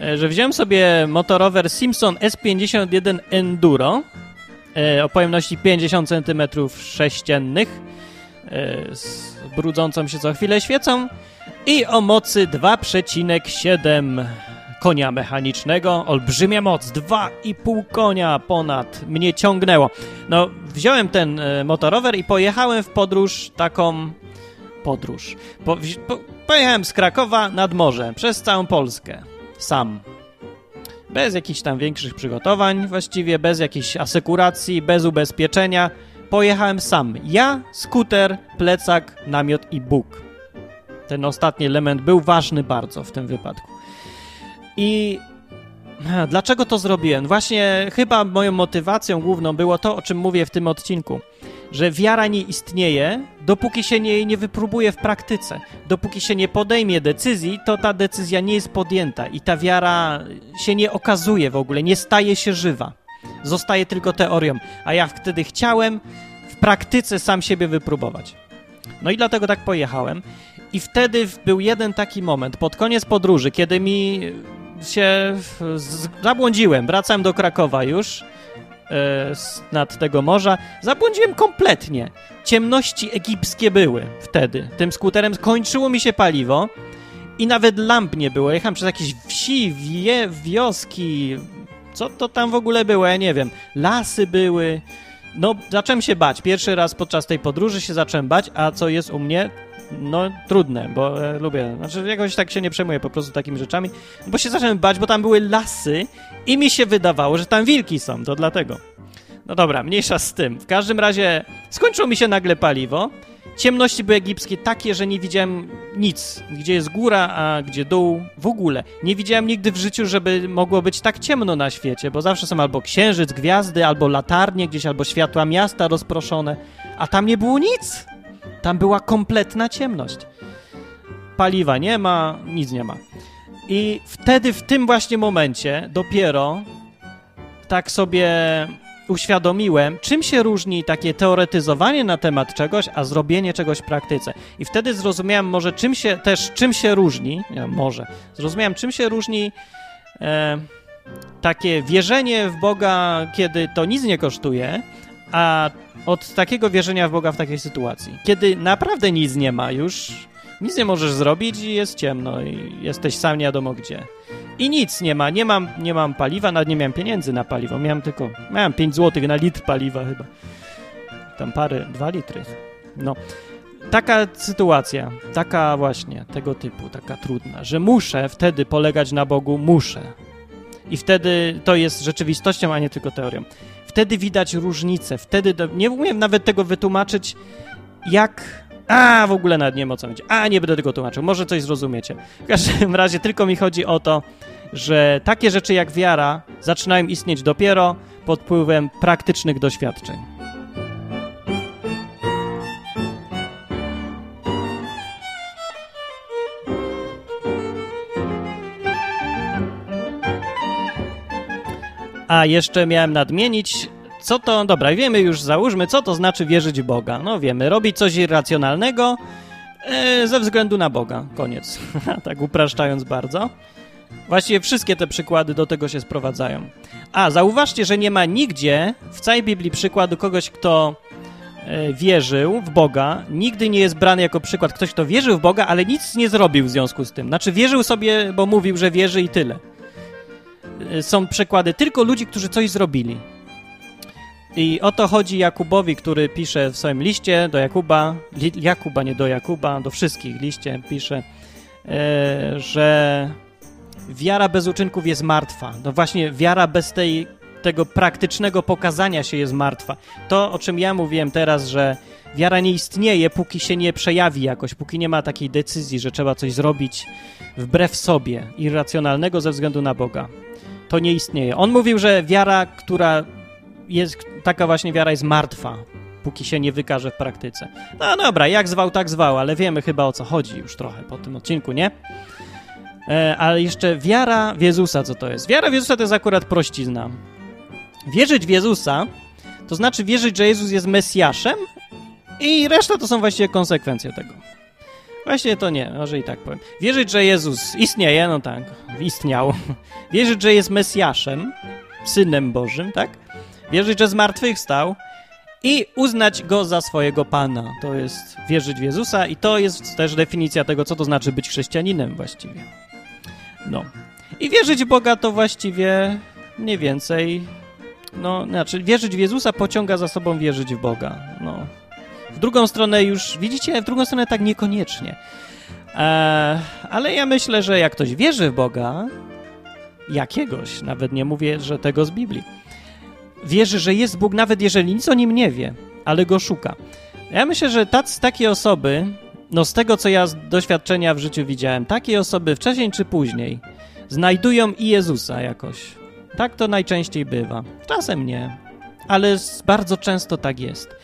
e, że wziąłem sobie motorower Simpson S51 Enduro e, o pojemności 50 cm sześciennych e, z brudzącą się co chwilę świecą i o mocy 2,7 konia mechanicznego, olbrzymia moc, 2,5 konia ponad mnie ciągnęło. No, wziąłem ten e, motorower i pojechałem w podróż taką podróż. Po, po, pojechałem z Krakowa nad morze, przez całą Polskę, sam. Bez jakichś tam większych przygotowań, właściwie bez jakiejś asekuracji, bez ubezpieczenia. Pojechałem sam. Ja, skuter, plecak, namiot i Bóg. Ten ostatni element był ważny bardzo w tym wypadku. I dlaczego to zrobiłem? Właśnie chyba moją motywacją główną było to, o czym mówię w tym odcinku. że wiara nie istnieje, dopóki się jej nie wypróbuje w praktyce. Dopóki się nie podejmie decyzji, to ta decyzja nie jest podjęta i ta wiara się nie okazuje w ogóle, nie staje się żywa. Zostaje tylko teorią. A ja wtedy chciałem w praktyce sam siebie wypróbować. No i dlatego tak pojechałem. I wtedy był jeden taki moment pod koniec podróży, kiedy mi się zabłądziłem. Wracałem do Krakowa już e, nad tego morza. Zabłądziłem kompletnie. Ciemności egipskie były wtedy. Tym skuterem skończyło mi się paliwo i nawet lamp nie było. Jechałem przez jakieś wsi, wie, wioski. Co to tam w ogóle było? Ja nie wiem. Lasy były. No, zacząłem się bać. Pierwszy raz podczas tej podróży się zacząłem bać, a co jest u mnie? No trudne, bo e, lubię, znaczy jakoś tak się nie przejmuję po prostu takimi rzeczami, bo się zacząłem bać, bo tam były lasy i mi się wydawało, że tam wilki są, to dlatego. No dobra, mniejsza z tym. W każdym razie skończyło mi się nagle paliwo. Ciemności były egipskie takie, że nie widziałem nic. Gdzie jest góra, a gdzie dół. W ogóle. Nie widziałem nigdy w życiu, żeby mogło być tak ciemno na świecie, bo zawsze są albo księżyc, gwiazdy, albo latarnie gdzieś, albo światła miasta rozproszone. A tam nie było nic. Tam była kompletna ciemność. Paliwa nie ma, nic nie ma. I wtedy, w tym właśnie momencie, dopiero tak sobie uświadomiłem, czym się różni takie teoretyzowanie na temat czegoś, a zrobienie czegoś w praktyce. I wtedy zrozumiałem może czym się też, czym się różni, może, zrozumiałem czym się różni e, takie wierzenie w Boga, kiedy to nic nie kosztuje, a od takiego wierzenia w Boga w takiej sytuacji. Kiedy naprawdę nic nie ma już, nic nie możesz zrobić i jest ciemno i jesteś sam nie wiadomo gdzie. I nic nie ma, nie mam, nie mam paliwa, nawet nie miałem pieniędzy na paliwo, miałem tylko, miałem 5 zł na litr paliwa chyba. Tam parę, 2 litry. No. Taka sytuacja, taka właśnie, tego typu, taka trudna, że muszę wtedy polegać na Bogu, muszę. I wtedy to jest rzeczywistością, a nie tylko teorią. Wtedy widać różnicę. Wtedy do, nie umiem nawet tego wytłumaczyć, jak. A, w ogóle nawet nie wiem co. A, nie będę tego tłumaczył. Może coś zrozumiecie. W każdym razie tylko mi chodzi o to, że takie rzeczy jak wiara zaczynają istnieć dopiero pod wpływem praktycznych doświadczeń. A jeszcze miałem nadmienić, co to, dobra, wiemy już, załóżmy, co to znaczy wierzyć w Boga. No wiemy, robić coś irracjonalnego e, ze względu na Boga. Koniec. tak upraszczając bardzo. Właściwie wszystkie te przykłady do tego się sprowadzają. A, zauważcie, że nie ma nigdzie w całej Biblii przykładu kogoś, kto e, wierzył w Boga, nigdy nie jest brany jako przykład ktoś, kto wierzył w Boga, ale nic nie zrobił w związku z tym. Znaczy wierzył sobie, bo mówił, że wierzy i tyle. Y, są przykłady tylko ludzi, którzy coś zrobili. I o to chodzi Jakubowi, który pisze w swoim liście do Jakuba, li, Jakuba, nie do Jakuba, do wszystkich liście pisze, e, że wiara bez uczynków jest martwa. No właśnie, wiara bez tej, tego praktycznego pokazania się jest martwa. To, o czym ja mówiłem teraz, że wiara nie istnieje, póki się nie przejawi jakoś, póki nie ma takiej decyzji, że trzeba coś zrobić wbrew sobie, irracjonalnego ze względu na Boga to nie istnieje. On mówił, że wiara, która jest, taka właśnie wiara jest martwa, póki się nie wykaże w praktyce. No dobra, jak zwał, tak zwał, ale wiemy chyba o co chodzi już trochę po tym odcinku, nie? E, ale jeszcze wiara w Jezusa, co to jest? Wiara w Jezusa to jest akurat prościzna. Wierzyć w Jezusa to znaczy wierzyć, że Jezus jest Mesjaszem i reszta to są właściwie konsekwencje tego. Właśnie to nie, może i tak powiem. Wierzyć, że Jezus istnieje, no tak, istniał. Wierzyć, że jest Mesjaszem, Synem Bożym, tak? Wierzyć, że zmartwychwstał i uznać Go za swojego Pana. To jest wierzyć w Jezusa i to jest też definicja tego, co to znaczy być chrześcijaninem właściwie. No. I wierzyć w Boga to właściwie mniej więcej... No, znaczy, wierzyć w Jezusa pociąga za sobą wierzyć w Boga. No, drugą stronę już, widzicie, w drugą stronę tak niekoniecznie. Eee, ale ja myślę, że jak ktoś wierzy w Boga, jakiegoś, nawet nie mówię, że tego z Biblii, wierzy, że jest Bóg, nawet jeżeli nic o nim nie wie, ale go szuka. Ja myślę, że tacy, takie osoby, no z tego, co ja z doświadczenia w życiu widziałem, takie osoby wcześniej czy później znajdują i Jezusa jakoś. Tak to najczęściej bywa. Czasem nie, ale bardzo często tak jest.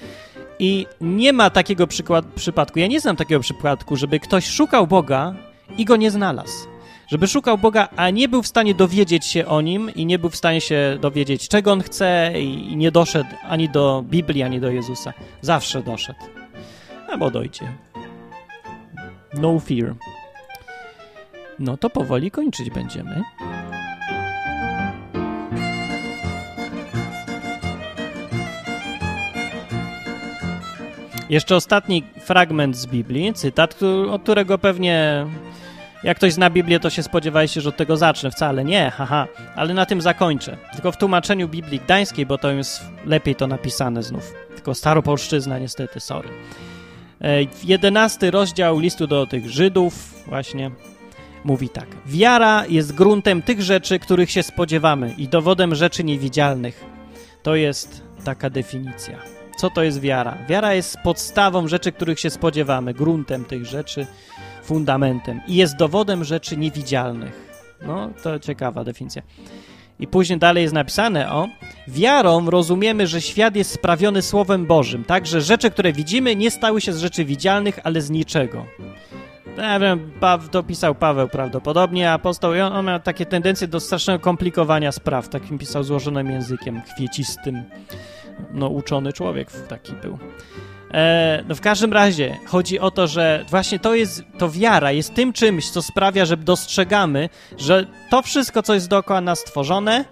I nie ma takiego przykład, przypadku, ja nie znam takiego przypadku, żeby ktoś szukał Boga i go nie znalazł. Żeby szukał Boga, a nie był w stanie dowiedzieć się o nim i nie był w stanie się dowiedzieć, czego on chce, i nie doszedł ani do Biblii, ani do Jezusa. Zawsze doszedł. Albo dojdzie. No fear. No to powoli kończyć będziemy. Jeszcze ostatni fragment z Biblii, cytat, od którego pewnie jak ktoś zna Biblię, to się spodziewajcie, że od tego zacznę. Wcale nie, haha, ale na tym zakończę. Tylko w tłumaczeniu Biblii Gdańskiej, bo to jest lepiej to napisane znów. Tylko staropolszczyzna niestety, sorry. E, jedenasty rozdział listu do tych Żydów właśnie mówi tak. Wiara jest gruntem tych rzeczy, których się spodziewamy i dowodem rzeczy niewidzialnych. To jest taka definicja. Co to jest wiara? Wiara jest podstawą rzeczy, których się spodziewamy, gruntem tych rzeczy, fundamentem i jest dowodem rzeczy niewidzialnych. No, to ciekawa definicja. I później dalej jest napisane o wiarą rozumiemy, że świat jest sprawiony Słowem Bożym, tak, że rzeczy, które widzimy, nie stały się z rzeczy widzialnych, ale z niczego. Ja wiem, to pisał Paweł prawdopodobnie, apostoł, i on, on miał takie tendencje do strasznego komplikowania spraw, takim pisał złożonym językiem, kwiecistym no, uczony człowiek taki był. E, no w każdym razie chodzi o to, że właśnie to jest, to wiara jest tym czymś, co sprawia, że dostrzegamy, że to wszystko, co jest dookoła nas stworzone,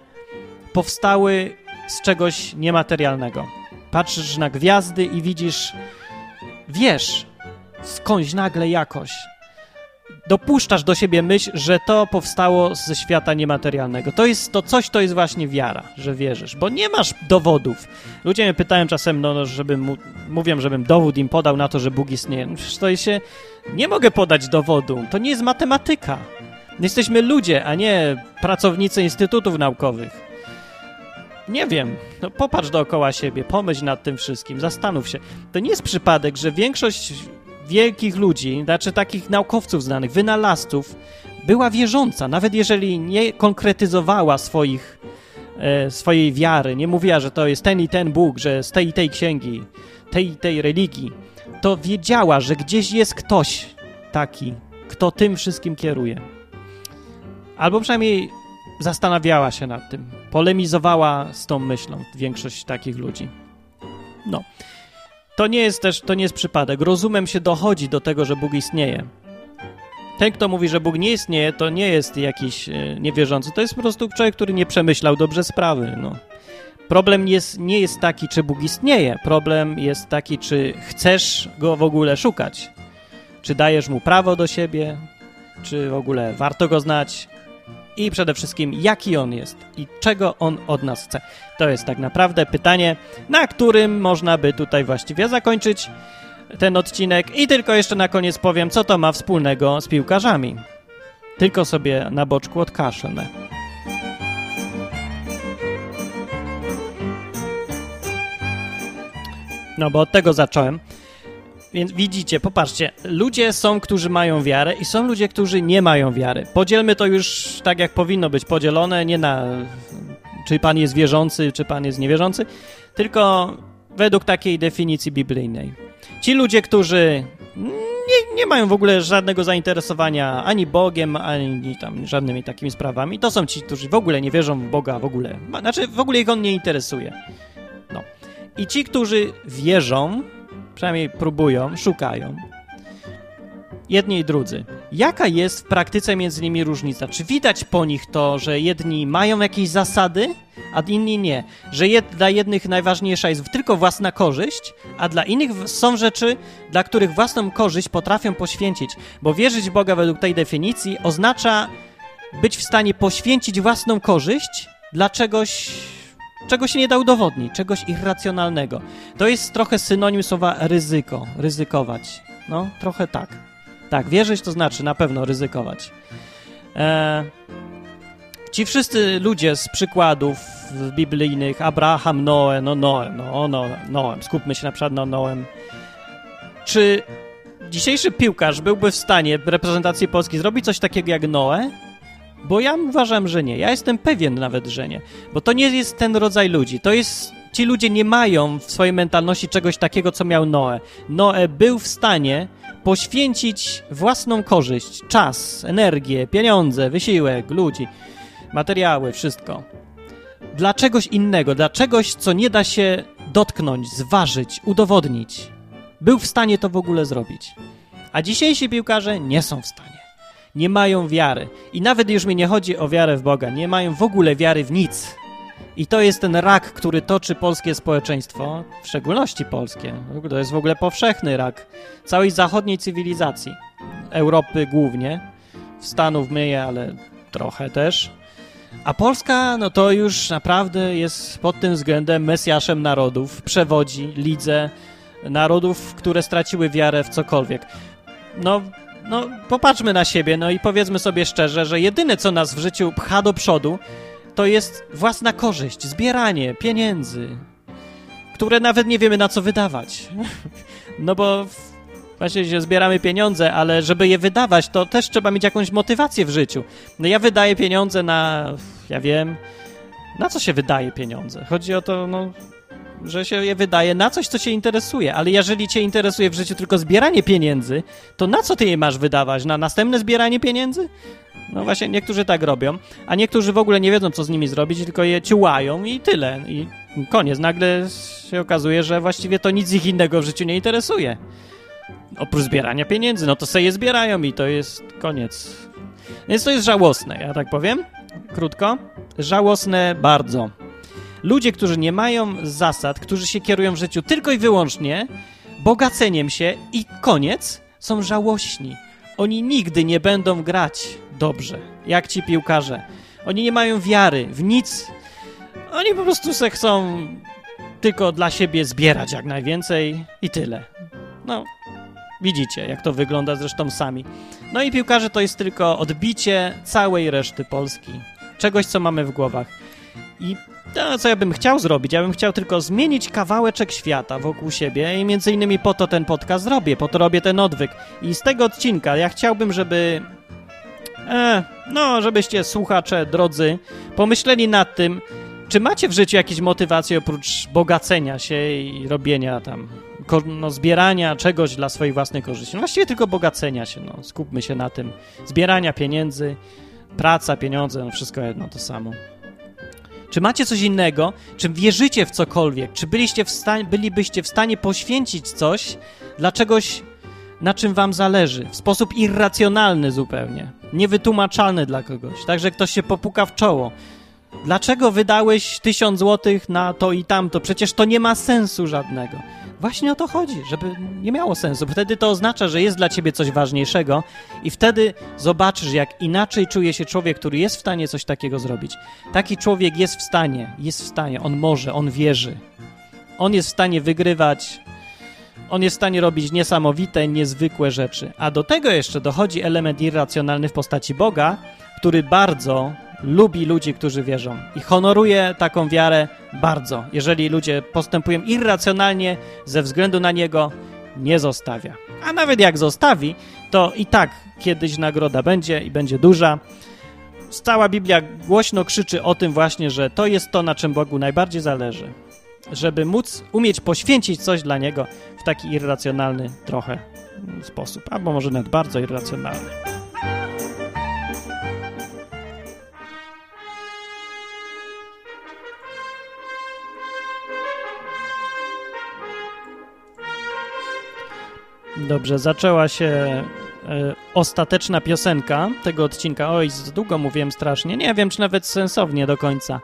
powstały z czegoś niematerialnego. Patrzysz na gwiazdy i widzisz, wiesz, skądś nagle jakoś dopuszczasz do siebie myśl, że to powstało ze świata niematerialnego. To jest to coś, to jest właśnie wiara, że wierzysz, bo nie masz dowodów. Ludzie mnie pytają czasem, no, no żebym mu, mówią, żebym dowód im podał na to, że Bóg istnieje. No, to się nie mogę podać dowodu. To nie jest matematyka. Jesteśmy ludzie, a nie pracownicy instytutów naukowych. Nie wiem. No, popatrz dookoła siebie, pomyśl nad tym wszystkim, zastanów się. To nie jest przypadek, że większość wielkich ludzi, znaczy takich naukowców znanych, wynalazców, była wierząca, nawet jeżeli nie konkretyzowała swoich, e, swojej wiary, nie mówiła, że to jest ten i ten Bóg, że z tej i tej księgi, tej i tej religii, to wiedziała, że gdzieś jest ktoś taki, kto tym wszystkim kieruje. Albo przynajmniej zastanawiała się nad tym, polemizowała z tą myślą większość takich ludzi. No. To nie jest też, to nie jest przypadek. Rozumem się dochodzi do tego, że Bóg istnieje. Ten, kto mówi, że Bóg nie istnieje, to nie jest jakiś e, niewierzący. To jest po prostu człowiek, który nie przemyślał dobrze sprawy. No. Problem jest, nie jest taki, czy Bóg istnieje. Problem jest taki, czy chcesz go w ogóle szukać. Czy dajesz mu prawo do siebie, czy w ogóle warto go znać, i przede wszystkim jaki on jest i czego on od nas chce. To jest tak naprawdę pytanie, na którym można by tutaj właściwie zakończyć ten odcinek i tylko jeszcze na koniec powiem, co to ma wspólnego z piłkarzami. Tylko sobie na boczku odkaszlę. No bo od tego zacząłem. Więc widzicie, popatrzcie, ludzie są, którzy mają wiarę i są ludzie, którzy nie mają wiary. Podzielmy to już tak, jak powinno być podzielone, nie na czy pan jest wierzący, czy pan jest niewierzący, tylko według takiej definicji biblijnej. Ci ludzie, którzy nie, nie mają w ogóle żadnego zainteresowania ani Bogiem, ani tam żadnymi takimi sprawami, to są ci, którzy w ogóle nie wierzą w Boga, w ogóle. Znaczy, w ogóle ich on nie interesuje. No. I ci, którzy wierzą, Przynajmniej próbują, szukają. Jedni i drudzy. Jaka jest w praktyce między nimi różnica? Czy widać po nich to, że jedni mają jakieś zasady, a inni nie? Że jed, dla jednych najważniejsza jest tylko własna korzyść, a dla innych są rzeczy, dla których własną korzyść potrafią poświęcić, bo wierzyć w Boga według tej definicji oznacza być w stanie poświęcić własną korzyść dla czegoś czego się nie da udowodnić, czegoś irracjonalnego. To jest trochę synonim słowa ryzyko, ryzykować. No, trochę tak. Tak, wierzyć to znaczy na pewno ryzykować. E, ci wszyscy ludzie z przykładów biblijnych, Abraham, Noe, no Noe, no, no Noem, skupmy się na przykład na Noem. Czy dzisiejszy piłkarz byłby w stanie w reprezentacji Polski zrobić coś takiego jak Noe? Bo ja uważam, że nie. Ja jestem pewien nawet, że nie. Bo to nie jest ten rodzaj ludzi. To jest ci ludzie nie mają w swojej mentalności czegoś takiego, co miał Noe. Noe był w stanie poświęcić własną korzyść, czas, energię, pieniądze, wysiłek, ludzi, materiały, wszystko. Dla czegoś innego, dla czegoś, co nie da się dotknąć, zważyć, udowodnić. Był w stanie to w ogóle zrobić. A dzisiejsi piłkarze nie są w stanie. Nie mają wiary. I nawet już mi nie chodzi o wiarę w Boga, nie mają w ogóle wiary w nic. I to jest ten rak, który toczy polskie społeczeństwo, w szczególności polskie. To jest w ogóle powszechny rak całej zachodniej cywilizacji. Europy głównie, Stanów myje, ale trochę też. A Polska, no to już naprawdę jest pod tym względem mesjaszem narodów, przewodzi lidze narodów, które straciły wiarę w cokolwiek. No, no, popatrzmy na siebie, no i powiedzmy sobie szczerze, że jedyne, co nas w życiu pcha do przodu, to jest własna korzyść, zbieranie pieniędzy, które nawet nie wiemy na co wydawać. No bo właśnie się zbieramy pieniądze, ale żeby je wydawać, to też trzeba mieć jakąś motywację w życiu. No ja wydaję pieniądze na, ja wiem, na co się wydaje pieniądze? Chodzi o to, no, że się je wydaje na coś, co cię interesuje, ale jeżeli cię interesuje w życiu tylko zbieranie pieniędzy, to na co ty je masz wydawać? Na następne zbieranie pieniędzy? No właśnie, niektórzy tak robią, a niektórzy w ogóle nie wiedzą, co z nimi zrobić, tylko je ciułają i tyle. I koniec. Nagle się okazuje, że właściwie to nic ich innego w życiu nie interesuje. Oprócz zbierania pieniędzy, no to sobie je zbierają i to jest koniec. Więc to jest żałosne, ja tak powiem, krótko. Żałosne bardzo. Ludzie, którzy nie mają zasad, którzy się kierują w życiu tylko i wyłącznie bogaceniem się i koniec, są żałośni. Oni nigdy nie będą grać dobrze, jak ci piłkarze. Oni nie mają wiary w nic. Oni po prostu se chcą tylko dla siebie zbierać jak najwięcej i tyle. No, widzicie, jak to wygląda zresztą sami. No i piłkarze to jest tylko odbicie całej reszty Polski. Czegoś, co mamy w głowach. I to, co ja bym chciał zrobić, ja bym chciał tylko zmienić kawałeczek świata wokół siebie i między innymi po to ten podcast robię, po to robię ten odwyk. I z tego odcinka ja chciałbym, żeby... E, no, żebyście słuchacze, drodzy, pomyśleli nad tym, czy macie w życiu jakieś motywacje oprócz bogacenia się i robienia tam, no, zbierania czegoś dla swojej własnej korzyści? No właściwie tylko bogacenia się, no, skupmy się na tym. Zbierania pieniędzy, praca, pieniądze, no wszystko jedno to samo. Czy macie coś innego? Czy wierzycie w cokolwiek? Czy byliście w stanie, bylibyście w stanie poświęcić coś dla czegoś, na czym wam zależy? W sposób irracjonalny zupełnie. Niewytłumaczalny dla kogoś. Tak, że ktoś się popuka w czoło. Dlaczego wydałeś tysiąc złotych na to i tamto? Przecież to nie ma sensu żadnego. Właśnie o to chodzi, żeby nie miało sensu. Wtedy to oznacza, że jest dla ciebie coś ważniejszego i wtedy zobaczysz, jak inaczej czuje się człowiek, który jest w stanie coś takiego zrobić. Taki człowiek jest w stanie, jest w stanie, on może, on wierzy. On jest w stanie wygrywać, on jest w stanie robić niesamowite, niezwykłe rzeczy. A do tego jeszcze dochodzi element irracjonalny w postaci Boga, który bardzo lubi ludzi, którzy wierzą i honoruje taką wiarę bardzo. Jeżeli ludzie postępują irracjonalnie ze względu na niego, nie zostawia. A nawet jak zostawi, to i tak kiedyś nagroda będzie i będzie duża. Cała Biblia głośno krzyczy o tym właśnie, że to jest to, na czym Bogu najbardziej zależy. Żeby móc umieć poświęcić coś dla Niego w taki irracjonalny trochę sposób, albo może nawet bardzo irracjonalny. Dobrze, zaczęła się e, ostateczna piosenka tego odcinka. Oj, za długo mówiłem strasznie. Nie wiem, czy nawet sensownie do końca.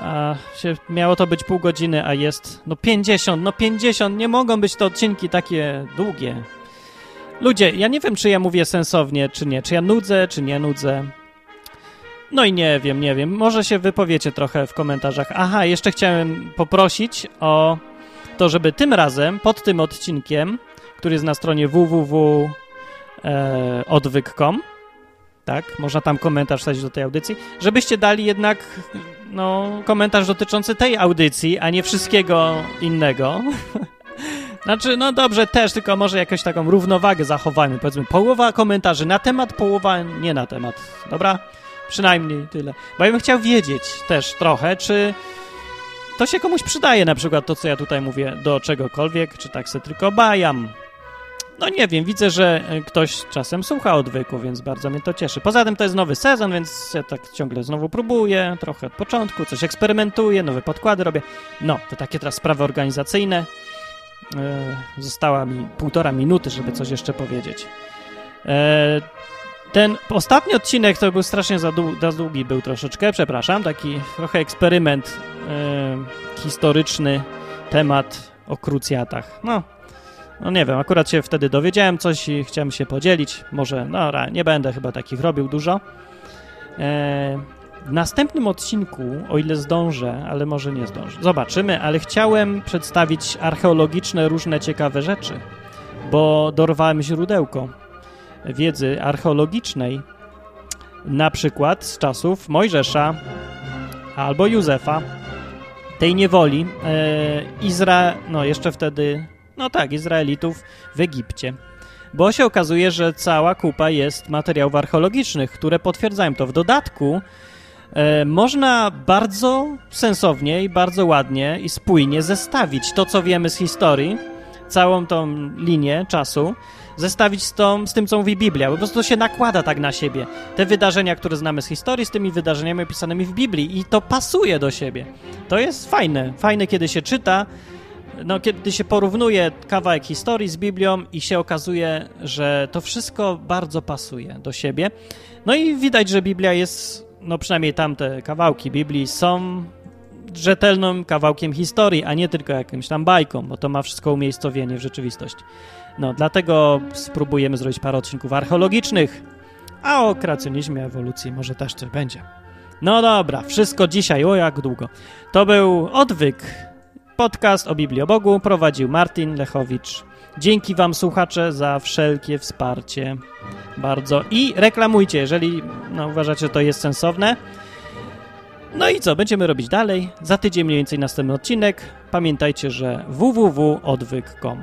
A, się, miało to być pół godziny, a jest no 50, no 50. Nie mogą być to odcinki takie długie. Ludzie, ja nie wiem, czy ja mówię sensownie, czy nie. Czy ja nudzę, czy nie nudzę. No i nie wiem, nie wiem. Może się wypowiecie trochę w komentarzach. Aha, jeszcze chciałem poprosić o to, żeby tym razem, pod tym odcinkiem, który jest na stronie www.odwyk.com. E, tak, można tam komentarz wsadzić do tej audycji, żebyście dali jednak no, komentarz dotyczący tej audycji, a nie wszystkiego innego. Znaczy, no dobrze, też, tylko może jakąś taką równowagę zachowajmy. Powiedzmy, połowa komentarzy na temat, połowa nie na temat. Dobra? Przynajmniej tyle. Bo ja bym chciał wiedzieć też trochę, czy to się komuś przydaje, na przykład to, co ja tutaj mówię, do czegokolwiek, czy tak se tylko bajam. No nie wiem, widzę, że e, ktoś czasem słucha odwyku, więc bardzo mnie to cieszy. Poza tym to jest nowy sezon, więc ja tak ciągle znowu próbuję, trochę od początku, coś eksperymentuję, nowe podkłady robię. No, to takie teraz sprawy organizacyjne. E, została mi półtora minuty, żeby coś jeszcze powiedzieć. E, ten ostatni odcinek to był strasznie za, dłu za długi, był troszeczkę, przepraszam, taki trochę eksperyment historyczny, temat o krucjatach. No, no nie wiem, akurat się wtedy dowiedziałem coś i chciałem się podzielić. Może, no nie będę chyba takich robił dużo. E, w następnym odcinku, o ile zdążę, ale może nie zdążę, zobaczymy, ale chciałem przedstawić archeologiczne różne ciekawe rzeczy, bo dorwałem źródełko wiedzy archeologicznej, na przykład z czasów Mojżesza albo Józefa, tej niewoli e, no jeszcze wtedy, no tak, Izraelitów w Egipcie. Bo się okazuje, że cała kupa jest materiałów archeologicznych, które potwierdzają to. W dodatku e, można bardzo sensownie i bardzo ładnie i spójnie zestawić to, co wiemy z historii, całą tą linię czasu, zestawić z, tą, z tym, co mówi Biblia. Po prostu to się nakłada tak na siebie. Te wydarzenia, które znamy z historii, z tymi wydarzeniami opisanymi w Biblii i to pasuje do siebie. To jest fajne. Fajne, kiedy się czyta, no, kiedy się porównuje kawałek historii z Biblią i się okazuje, że to wszystko bardzo pasuje do siebie. No i widać, że Biblia jest, no przynajmniej tamte kawałki Biblii są rzetelnym kawałkiem historii, a nie tylko jakimś tam bajką, bo to ma wszystko umiejscowienie w rzeczywistości. No, dlatego spróbujemy zrobić parę odcinków archeologicznych, a o kreacjonizmie, ewolucji może też coś będzie. No dobra, wszystko dzisiaj, o jak długo. To był Odwyk, podcast o Biblii o Bogu, prowadził Martin Lechowicz. Dzięki wam, słuchacze, za wszelkie wsparcie. Bardzo. I reklamujcie, jeżeli no, uważacie, że to jest sensowne. No i co, będziemy robić dalej. Za tydzień mniej więcej następny odcinek. Pamiętajcie, że www.odwyk.com.